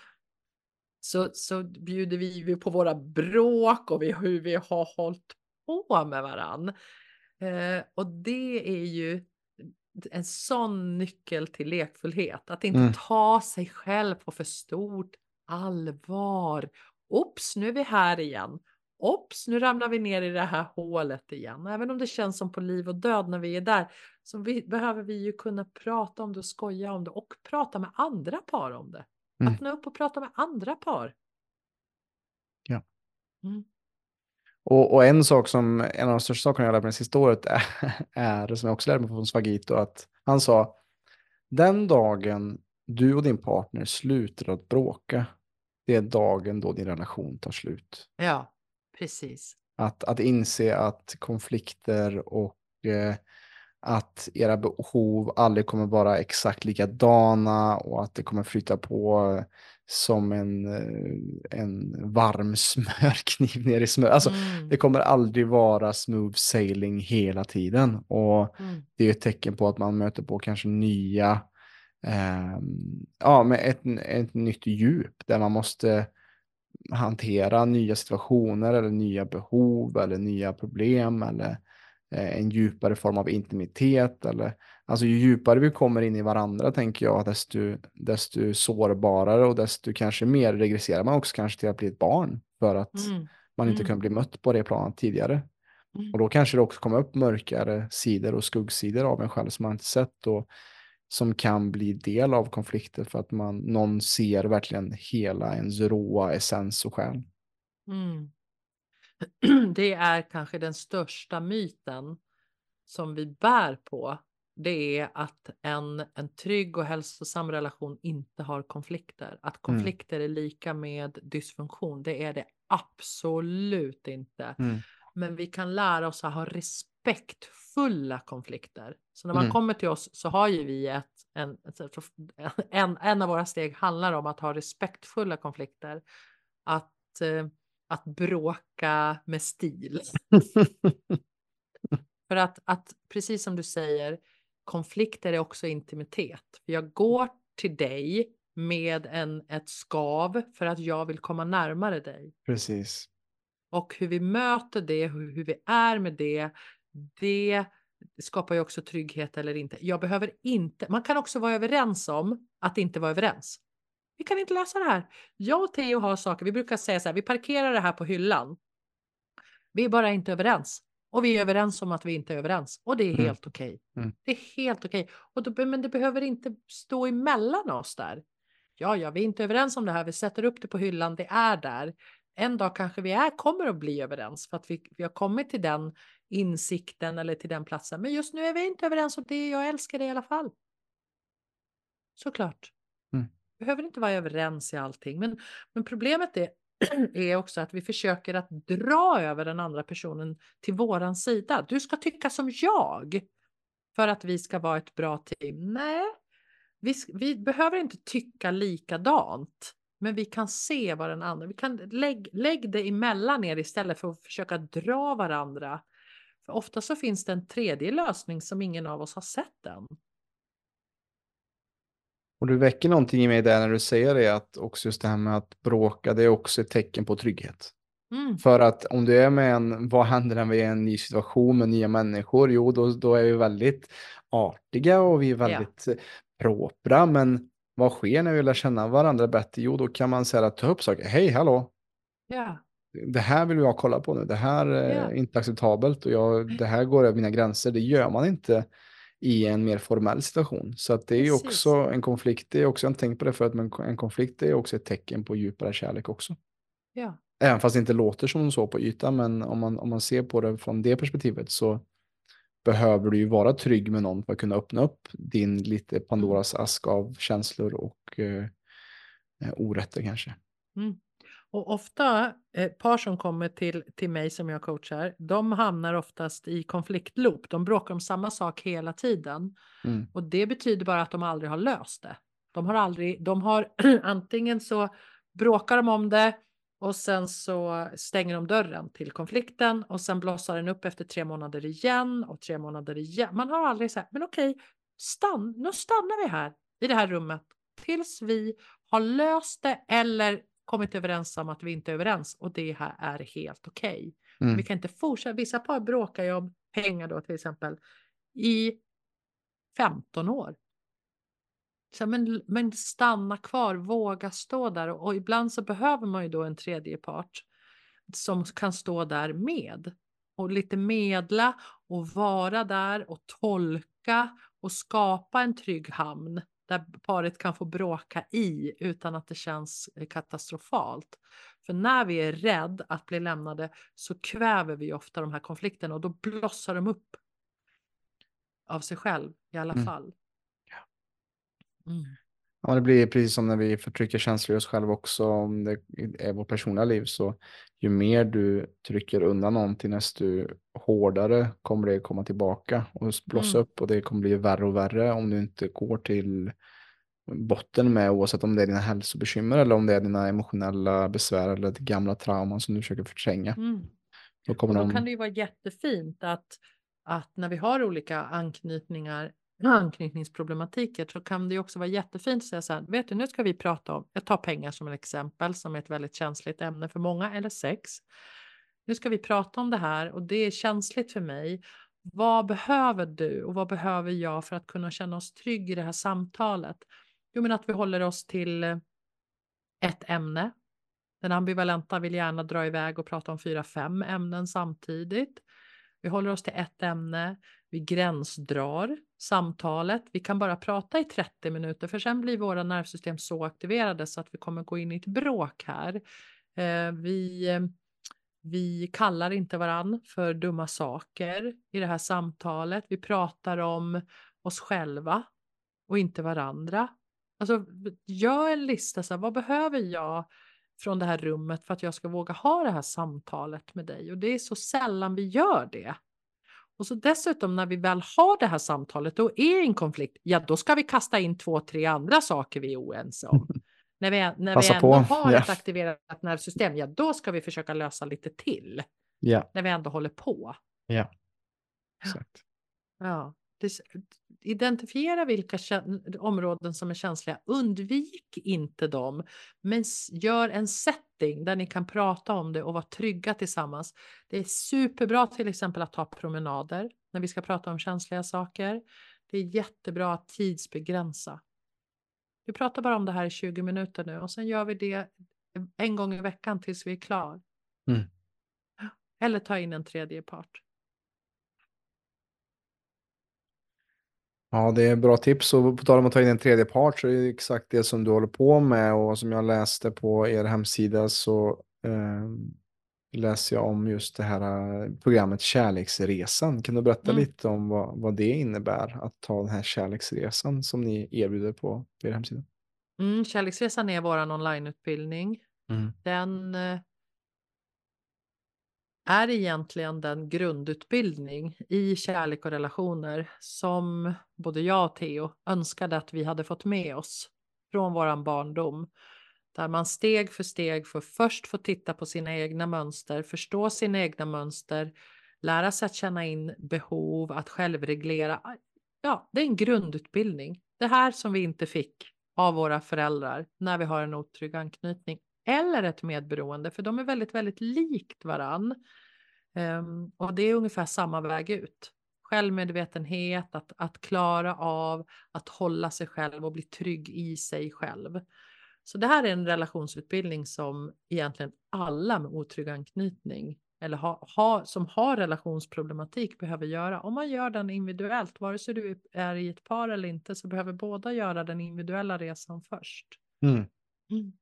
så, så bjuder vi på våra bråk och vi, hur vi har hållit på med varann. Eh, och det är ju en sån nyckel till lekfullhet. Att inte mm. ta sig själv på för stort allvar. Oops, nu är vi här igen. Ops, nu ramlar vi ner i det här hålet igen. Även om det känns som på liv och död när vi är där så vi, behöver vi ju kunna prata om det och skoja om det och prata med andra par om det. Mm. Öppna upp och prata med andra par. Ja. Mm. Och, och en sak som, en av de största sakerna jag lärt mig det sista året är, <laughs> är som jag också lärde mig från Svagito, att han sa, den dagen du och din partner slutar att bråka, det är dagen då din relation tar slut. Ja, precis. Att, att inse att konflikter och eh, att era behov aldrig kommer vara exakt likadana och att det kommer flytta på som en, eh, en varm <laughs> smörkniv ner i smör. Alltså, Mm. det kommer aldrig vara smooth sailing hela tiden. Och Mm. det är ett tecken på att man möter på kanske nya, ehm, ja, med ett, ett nytt djup där man måste hantera nya situationer eller nya behov eller nya problem eller eh, en djupare form av intimitet. Eller, alltså ju djupare vi kommer in i varandra tänker jag, desto, desto sårbarare och desto kanske mer regresserar man också kanske till att bli ett barn för att Mm. man inte Mm. kunnat bli mött på det planet tidigare. Mm. Och då kanske det också kommer upp mörkare sidor och skuggsidor av en själv som man inte sett och som kan bli del av konflikter för att man, någon ser verkligen hela ens råa essens och själ. Mm. <clears throat> Det är kanske den största myten som vi bär på. Det är att en, en trygg och hälsosam relation inte har konflikter. Att konflikter är lika med dysfunktion. Det är det absolut inte. Mm. Men vi kan lära oss att ha respektfulla konflikter. Så när man Mm. kommer till oss så har ju vi ett, en, en, en av våra steg handlar om att ha respektfulla konflikter. Att, eh, att bråka med stil. <laughs> För att, att, precis som du säger, konflikter är också intimitet. Jag går till dig med en, ett skav för att jag vill komma närmare dig. Precis. Och hur vi möter det, hur, hur vi är med det, det skapar ju också trygghet eller inte. Jag behöver inte, man kan också vara överens om att inte vara överens. Vi kan inte lösa det här. Jag och Theo har saker, vi brukar säga så här, vi parkerar det här på hyllan. Vi är bara inte överens. Och vi är överens om att vi inte är överens. Och det är Mm. helt okej. Mm. Det är helt okej. Och då, men det behöver inte stå emellan oss där. Ja, ja, vi är inte överens om det här. Vi sätter upp det på hyllan. Det är där. En dag kanske vi är, kommer att bli överens för att vi, vi har kommit till den insikten eller till den platsen. Men just nu är vi inte överens om det. Jag älskar det i alla fall. Såklart. Behöver inte vara överens i allting. Men, men problemet är, <clears throat> är också att vi försöker att dra över den andra personen till våran sida. Du ska tycka som jag för att vi ska vara ett bra team. Nej, vi, vi behöver inte tycka likadant. Men vi kan se vad den andra, vi kan lägg, lägg det emellan er istället för att försöka dra varandra. För ofta så finns det en tredje lösning som ingen av oss har sett än. Och du väcker någonting i mig där när du säger det, att också just det här med att bråka, det är också ett tecken på trygghet. Mm. För att om du är med en, vad händer när vi är i en ny situation med nya människor? Jo, då, då är vi väldigt artiga och vi är väldigt ja. propra, men vad sker när vi lär känna varandra bättre? Jo, då kan man säga ta upp saker. Hej, hallå! Ja. Det här vill jag kolla på nu. Det här är Ja. inte acceptabelt och jag, det här går över mina gränser. Det gör man inte i en mer formell situation. Så att det är ju Precis. också en konflikt. Det är också, jag har tänkt på det förut, men en konflikt är också ett tecken på djupare kärlek också. Ja. Även fast det inte låter som så på ytan, men om man, om man ser på det från det perspektivet så behöver du ju vara trygg med någon för att kunna öppna upp din lite Pandoras ask av känslor och eh, eh, orätter kanske. Mm. Och ofta eh, par som kommer till, till mig som jag coachar, de hamnar oftast i konfliktloop. De bråkar om samma sak hela tiden. Mm. Och det betyder bara att de aldrig har löst det. De har aldrig, de har <clears throat> antingen så bråkar de om det och sen så stänger de dörren till konflikten och sen blossar den upp efter tre månader igen och tre månader igen. Man har aldrig sagt, men okej, stann, nu stannar vi här i det här rummet tills vi har löst det eller kommit överens om att vi inte är överens och det här är helt okej. Mm. Vi kan inte fortsätta. Vissa par bråkar ju om pengar då till exempel i 15 år. Så, men, men stanna kvar, våga stå där och, och ibland så behöver man ju då en tredje part. som kan stå där med och lite medla och vara där och tolka och skapa en trygg hamn där paret kan få bråka i utan att det känns eh, katastrofalt. För när vi är rädd att bli lämnade så kväver vi ofta de här konflikterna och då blossar de upp av sig själv i alla Mm. fall. Mm. Ja, det blir precis som när vi förtrycker känslor i oss själva också. Om det är vårt personliga liv så ju mer du trycker undan någonting desto hårdare kommer det komma tillbaka och blossa Mm. upp och det kommer bli värre och värre om du inte går till botten med oavsett om det är dina hälsobekymmer eller om det är dina emotionella besvär eller det gamla trauman som du försöker förtränga. Mm. Då då de... kan det ju vara jättefint att, att när vi har olika anknytningar, anknytningsproblematiker så kan det ju också vara jättefint att säga så här, vet du nu ska vi prata om, jag tar pengar som ett exempel som är ett väldigt känsligt ämne för många, eller sex. Nu ska vi prata om det här och det är känsligt för mig. Vad behöver du och vad behöver jag för att kunna känna oss trygg i det här samtalet? Jo, men att vi håller oss till eh, ett ämne. Den ambivalenta vill gärna dra iväg och prata om fyra, fem ämnen samtidigt. Vi håller oss till ett ämne. Vi gränsdrar samtalet. Vi kan bara prata i 30 minuter för sen blir våra nervsystem så aktiverade så att vi kommer gå in i ett bråk här. Eh, vi, vi kallar inte varann för dumma saker i det här samtalet. Vi pratar om oss själva och inte varandra. Alltså, gör en lista, så här, vad behöver jag från det här rummet för att jag ska våga ha det här samtalet med dig? Och det är så sällan vi gör det. Och så dessutom när vi väl har det här samtalet och är i en konflikt, ja då ska vi kasta in två, tre andra saker vi är oense om. <laughs> när vi, när vi ändå på, har ja. ett aktiverat nervsystem, ja då ska vi försöka lösa lite till. Ja, När vi ändå håller på. ja. Exakt. Ja, identifiera vilka områden som är känsliga. Undvik inte dem, men gör en setting där ni kan prata om det och vara trygga tillsammans. Det är superbra till exempel att ta promenader när vi ska prata om känsliga saker. Det är jättebra att tidsbegränsa. Vi pratar bara om det här i 20 minuter nu och sen gör vi det en gång i veckan tills vi är klar. Mm. Eller ta in en tredje part. Ja, det är bra tips. Och på tal om att ta in en tredje part så är det exakt det som du håller på med. Och som jag läste på er hemsida så eh, läser jag om just det här eh, programmet Kärleksresan. Kan du berätta Mm. lite om vad, vad det innebär att ta den här kärleksresan som ni erbjuder på er hemsida? Mm, Kärleksresan är vår onlineutbildning. Mm. Den eh, är egentligen den grundutbildning i kärlek och relationer som både jag och Theo önskade att vi hade fått med oss från våran barndom. Där man steg för steg får först få titta på sina egna mönster, förstå sina egna mönster, lära sig att känna in behov, att självreglera. Ja, det är en grundutbildning. Det här som vi inte fick av våra föräldrar när vi har en otrygg anknytning eller ett medberoende, för de är väldigt, väldigt likt varann. Ehm, och det är ungefär samma väg ut. Självmedvetenhet, att, att klara av att hålla sig själv och bli trygg i sig själv. Så det här är en relationsutbildning som egentligen alla med otrygg anknytning eller ha, ha, som har relationsproblematik behöver göra. Om man gör den individuellt, vare sig du är i ett par eller inte, så behöver båda göra den individuella resan först. Mm. Mm.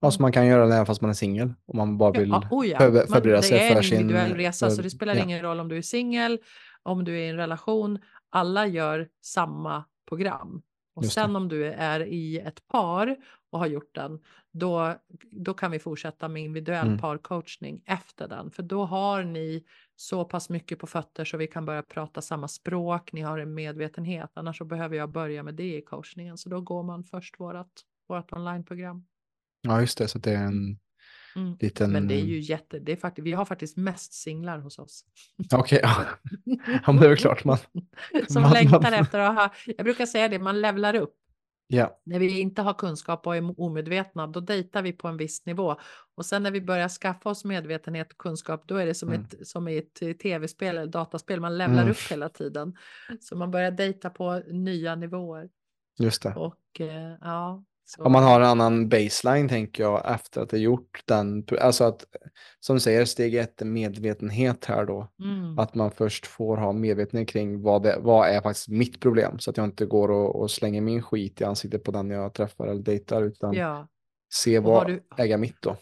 Alltså man kan göra det även fast man är singel. Om man bara vill Ja, oh ja. förbe- Men förbereda det sig är för en sin... individuell resa, så för- det spelar ja. ingen roll om du är singel, om du är i en relation. Alla gör samma program. Och Just det. sen om du är i ett par och har gjort den, då, då kan vi fortsätta med individuell Mm. parcoachning efter den. För då har ni så pass mycket på fötter så vi kan börja prata samma språk, ni har en medvetenhet. Annars så behöver jag börja med det i coachningen. Så då går man först vårat, vårat onlineprogram. Ja, just det. Så det är en Mm. liten... Men det är ju jätte, det är faktiskt, vi har faktiskt mest singlar hos oss. <laughs> Okej, ja. ja, men det är väl klart man... <laughs> Som man- längtar man- efter att ha, jag brukar säga det, man levlar upp. Ja, När vi inte har kunskap och är omedvetna, då dejtar vi på en viss nivå. Och sen när vi börjar skaffa oss medvetenhet och kunskap, då är det som, Mm. ett, som i ett tv-spel eller dataspel, man levlar Mm. upp hela tiden. Så man börjar dejta på nya nivåer. just det. Och eh, ja, Så, Om man har en annan baseline tänker jag efter att det gjort den, alltså att som du säger, steg ett medvetenhet här då. mm, Att man först får ha medvetenhet kring vad, det, vad är faktiskt mitt problem. Så att jag inte går och, och slänger min skit i ansiktet på den jag träffar eller dejtar. Utan ja, se vad du- äger mitt då.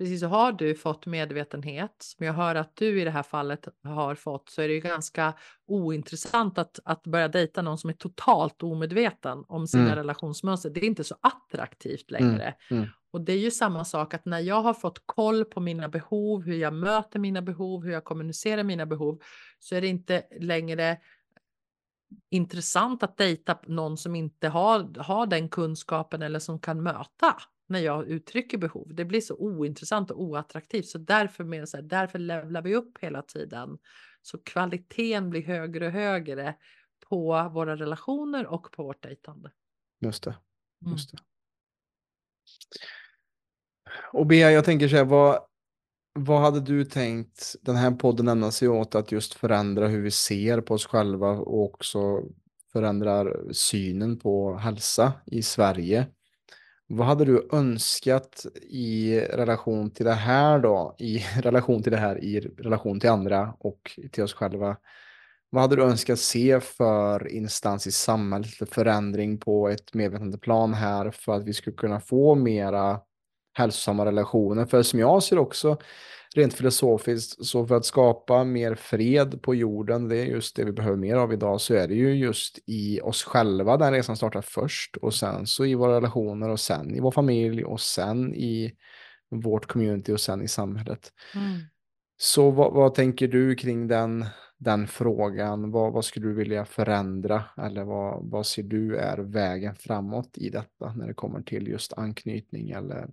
Precis. Så har du fått medvetenhet, som jag hör att du i det här fallet har fått, så är det ju ganska ointressant att, att börja dejta någon som är totalt omedveten om sina Mm. relationsmönster. Det är inte så attraktivt längre. mm. Och det är ju samma sak att när jag har fått koll på mina behov, hur jag möter mina behov, hur jag kommunicerar mina behov, så är det inte längre intressant att dejta någon som inte har, har den kunskapen eller som kan möta när jag uttrycker behov. Det blir så ointressant och oattraktivt. Så därför, jag så här, därför levlar vi upp hela tiden. Så kvaliteten blir högre och högre på våra relationer och på vårt dejtande. Just det. Mm. Just det. Och Bea, jag tänker så här, vad, vad hade du tänkt den här podden ägna sig åt att just förändra hur vi ser på oss själva och också förändrar synen på hälsa i Sverige? Vad hade du önskat i relation till det här då? I <laughs> relation till det här, i relation till andra och till oss själva? Vad hade du önskat se för instans i samhället, för förändring på ett medvetande plan här för att vi skulle kunna få mera hälsosamma relationer? För som jag ser också, rent filosofiskt, så för att skapa mer fred på jorden, det är just det vi behöver mer av idag, så är det ju just i oss själva den resan startar först och sen så i våra relationer och sen i vår familj och sen i vårt community och sen i samhället. Mm. Så vad, vad tänker du kring den, den frågan? Vad, vad skulle du vilja förändra? Eller vad, vad ser du är vägen framåt i detta när det kommer till just anknytning eller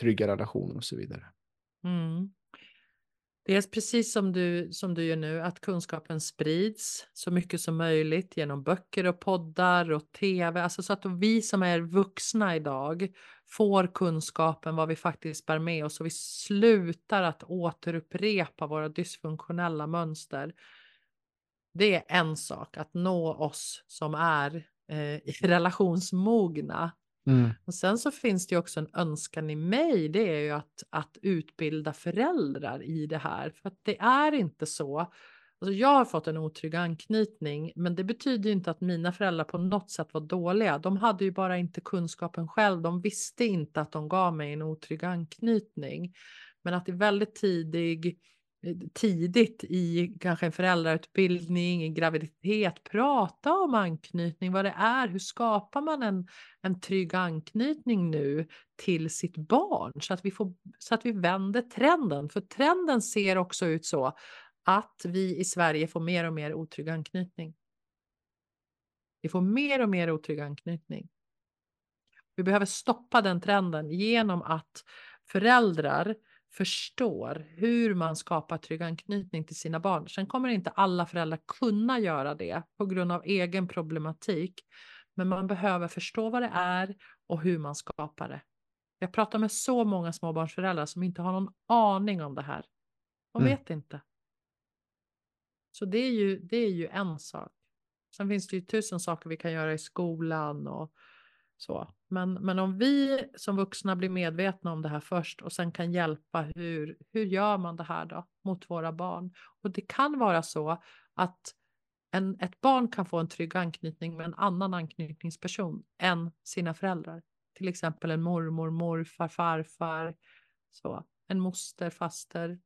trygga relationer och så vidare? Mm. Dels precis som du, som du gör nu, att kunskapen sprids så mycket som möjligt genom böcker och poddar och tv. Alltså så att vi som är vuxna idag får kunskapen vad vi faktiskt bär med oss och vi slutar att återupprepa våra dysfunktionella mönster. Det är en sak, att nå oss som är eh, relationsmogna. Mm. Och sen så finns det ju också en önskan i mig, det är ju att, att utbilda föräldrar i det här. För att det är inte så. Alltså jag har fått en otrygg anknytning, men det betyder ju inte att mina föräldrar på något sätt var dåliga. De hade ju bara inte kunskapen själv. De visste inte att de gav mig en otrygg anknytning. Men att i väldigt tidig tidigt i kanske en föräldrautbildning, i graviditet, prata om anknytning, vad det är, hur skapar man en, en trygg anknytning nu till sitt barn så att, vi får, så att vi vänder trenden. För trenden ser också ut så att vi i Sverige får mer och mer otrygg anknytning. Vi får mer och mer otrygg anknytning. Vi behöver stoppa den trenden genom att föräldrar förstår hur man skapar trygg anknytning till sina barn. Sen kommer inte alla föräldrar kunna göra det på grund av egen problematik. Men man behöver förstå vad det är och hur man skapar det. Jag pratar med så många småbarnsföräldrar som inte har någon aning om det här. De Mm. vet inte. Så det är, ju, det är ju en sak. Sen finns det ju tusen saker vi kan göra i skolan och så. Men, men om vi som vuxna blir medvetna om det här först och sen kan hjälpa hur, hur gör man det här då mot våra barn? Och det kan vara så att en, ett barn kan få en trygg anknytning med en annan anknytningsperson än sina föräldrar. Till exempel en mormor, morfar, farfar, så. en moster, faster.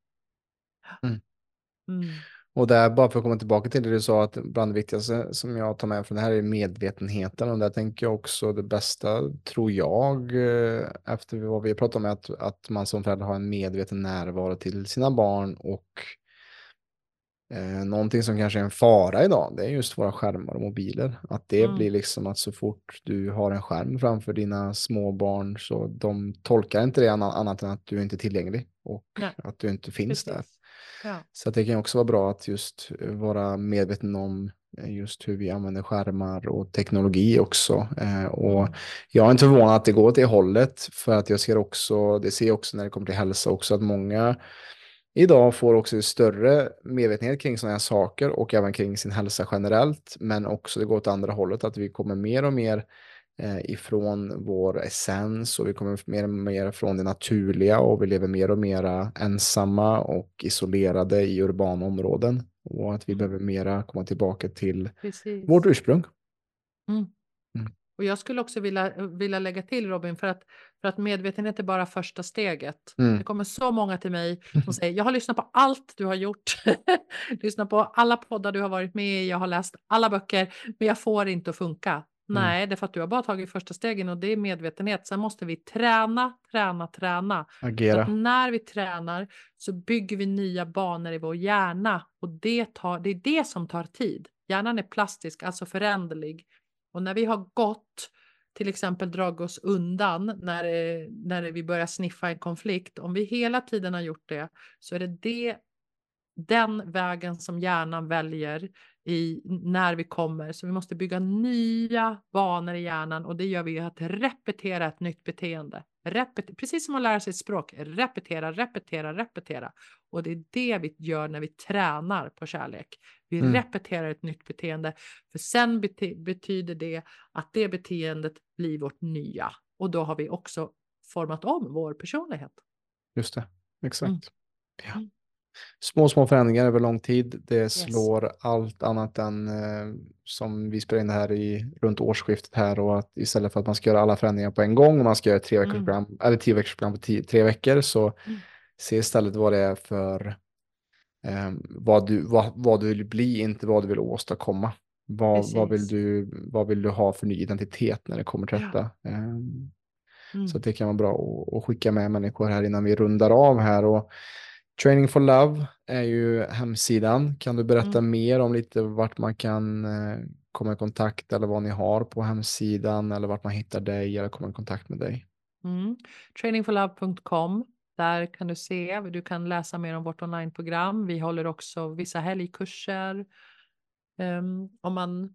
Mm. Mm. Och där, bara för att komma tillbaka till det du sa, att bland det viktigaste som jag tar med från det här är medvetenheten. Och där tänker jag också det bästa, tror jag, eh, efter vad vi pratat om, är att, att man som förälder har en medveten närvaro till sina barn. Och eh, någonting som kanske är en fara idag, det är just våra skärmar och mobiler. Att det Mm. blir liksom att så fort du har en skärm framför dina små barn så de tolkar inte det annat än att du inte är tillgänglig och Nej, att du inte finns där. Ja. Så att det kan också vara bra att just eh, vara medveten om eh, just hur vi använder skärmar och teknologi också. Eh, och Mm. jag är inte förvånad att det går åt det hållet för att jag ser också, det ser jag också när det kommer till hälsa också, att många idag får också större medvetenhet kring sådana här saker och även kring sin hälsa generellt. Men också det går åt andra hållet, att vi kommer mer och mer ifrån vår essens och vi kommer mer och mer från det naturliga och vi lever mer och mer ensamma och isolerade i urbana områden och att vi Mm. behöver mera komma tillbaka till Precis. vårt ursprung. Mm. Mm. Och jag skulle också vilja, vilja lägga till Robin, för att, för att medvetenhet är bara första steget. Mm. Det kommer så många till mig som <laughs> säger, jag har lyssnat på allt du har gjort. <laughs> lyssnat på alla poddar du har varit med i, jag har läst alla böcker, men jag får inte att funka. Nej, det är för att du har bara tagit första stegen och det är medvetenhet. Sen måste vi träna, träna, träna. Agera. när vi tränar så bygger vi nya banor i vår hjärna och det, tar, det är det som tar tid. Hjärnan är plastisk, alltså föränderlig. Och när vi har gått, till exempel dragit oss undan när, eh, när vi börjar sniffa en konflikt, om vi hela tiden har gjort det så är det, det den vägen som hjärnan väljer i, när vi kommer. Så vi måste bygga nya banor i hjärnan och det gör vi ju att repetera ett nytt beteende. Repet precis som att lära sig ett språk. Repetera, repetera, repetera. Och det är det vi gör när vi tränar på kärlek. Vi Mm. repeterar ett nytt beteende. För sen bete betyder det att det beteendet blir vårt nya. Och då har vi också format om vår personlighet. Just det, exakt. Mm. Ja. Små, små förändringar över lång tid. Det slår allt annat än eh, som vi spelar in det här i runt årsskiftet här och att istället för att man ska göra alla förändringar på en gång och man ska göra tre veckors Mm. program eller tio veckors program på tio, tre veckor så Mm. se istället vad det är för eh, vad, du, vad, vad du vill bli, inte vad du vill åstadkomma. Vad, vad, vill du, vad vill du ha för ny identitet när det kommer till Ja. detta? Eh, Mm. så det kan vara bra att, att skicka med människor här innan vi rundar av här. Och Training for Love är ju hemsidan. Kan du berätta Mm. mer om lite vart man kan eh, komma i kontakt eller vad ni har på hemsidan eller vart man hittar dig eller komma i kontakt med dig? Mm. Trainingforlove.com. Där kan du se, du kan läsa mer om vårt onlineprogram. Vi håller också vissa helgkurser. Ehm, om man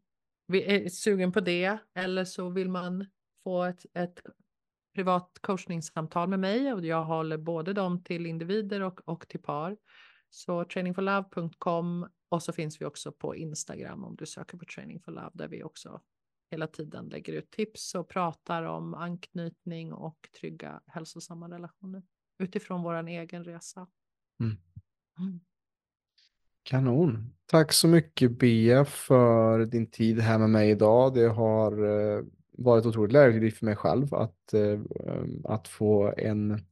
är sugen på det eller så vill man få ett, ett privat coachningssamtal med mig och jag håller både dem till individer och, och till par. Så trainingforlove.com och så finns vi också på Instagram om du söker på Training for Love där vi också hela tiden lägger ut tips och pratar om anknytning och trygga hälsosamma relationer utifrån vår egen resa. Mm. Mm. Kanon. Tack så mycket Bea för din tid här med mig idag. Det har eh, varit otroligt lärorikt för mig själv att, eh, eh, att få en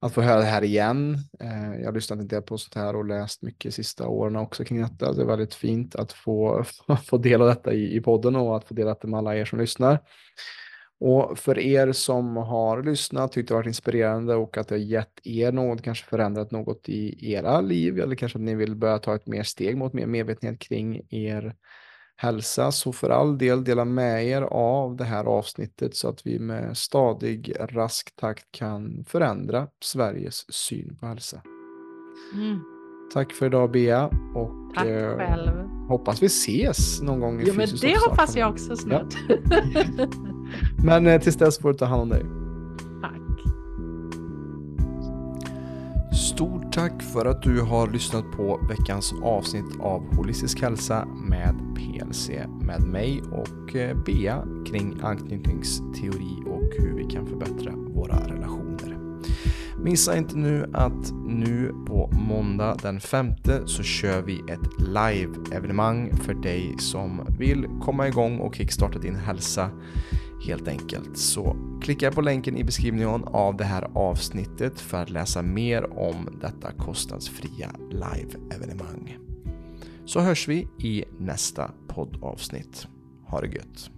att få höra det här igen. Eh, jag har lyssnat en del på sånt här och läst mycket sista åren också kring detta. Det är väldigt fint att få, <laughs> få del av detta i, i podden och att få dela det med alla er som lyssnar. Och för er som har lyssnat, tyckt det varit inspirerande och att det har gett er något, kanske förändrat något i era liv eller kanske att ni vill börja ta ett mer steg mot mer medvetenhet kring er hälsa, så för all del dela med er av det här avsnittet så att vi med stadig, rask takt kan förändra Sveriges syn på hälsa. Mm. Tack för idag Bea och Tack eh, själv. hoppas vi ses någon gång i Jo, men det hoppas jag också snart. <laughs> Men eh, tills dess får du ta hand om dig. Stort tack för att du har lyssnat på veckans avsnitt av Holistisk hälsa med PLC med mig och eh, Bea kring anknytningsteori och hur vi kan förbättra våra relationer. Missa inte nu att nu på måndag den 5 så kör vi ett live-evenemang för dig som vill komma igång och kickstarta din hälsa helt enkelt. Så klicka på länken i beskrivningen av det här avsnittet för att läsa mer om detta kostnadsfria live-evenemang. Så hörs vi i nästa poddavsnitt. Ha det gött!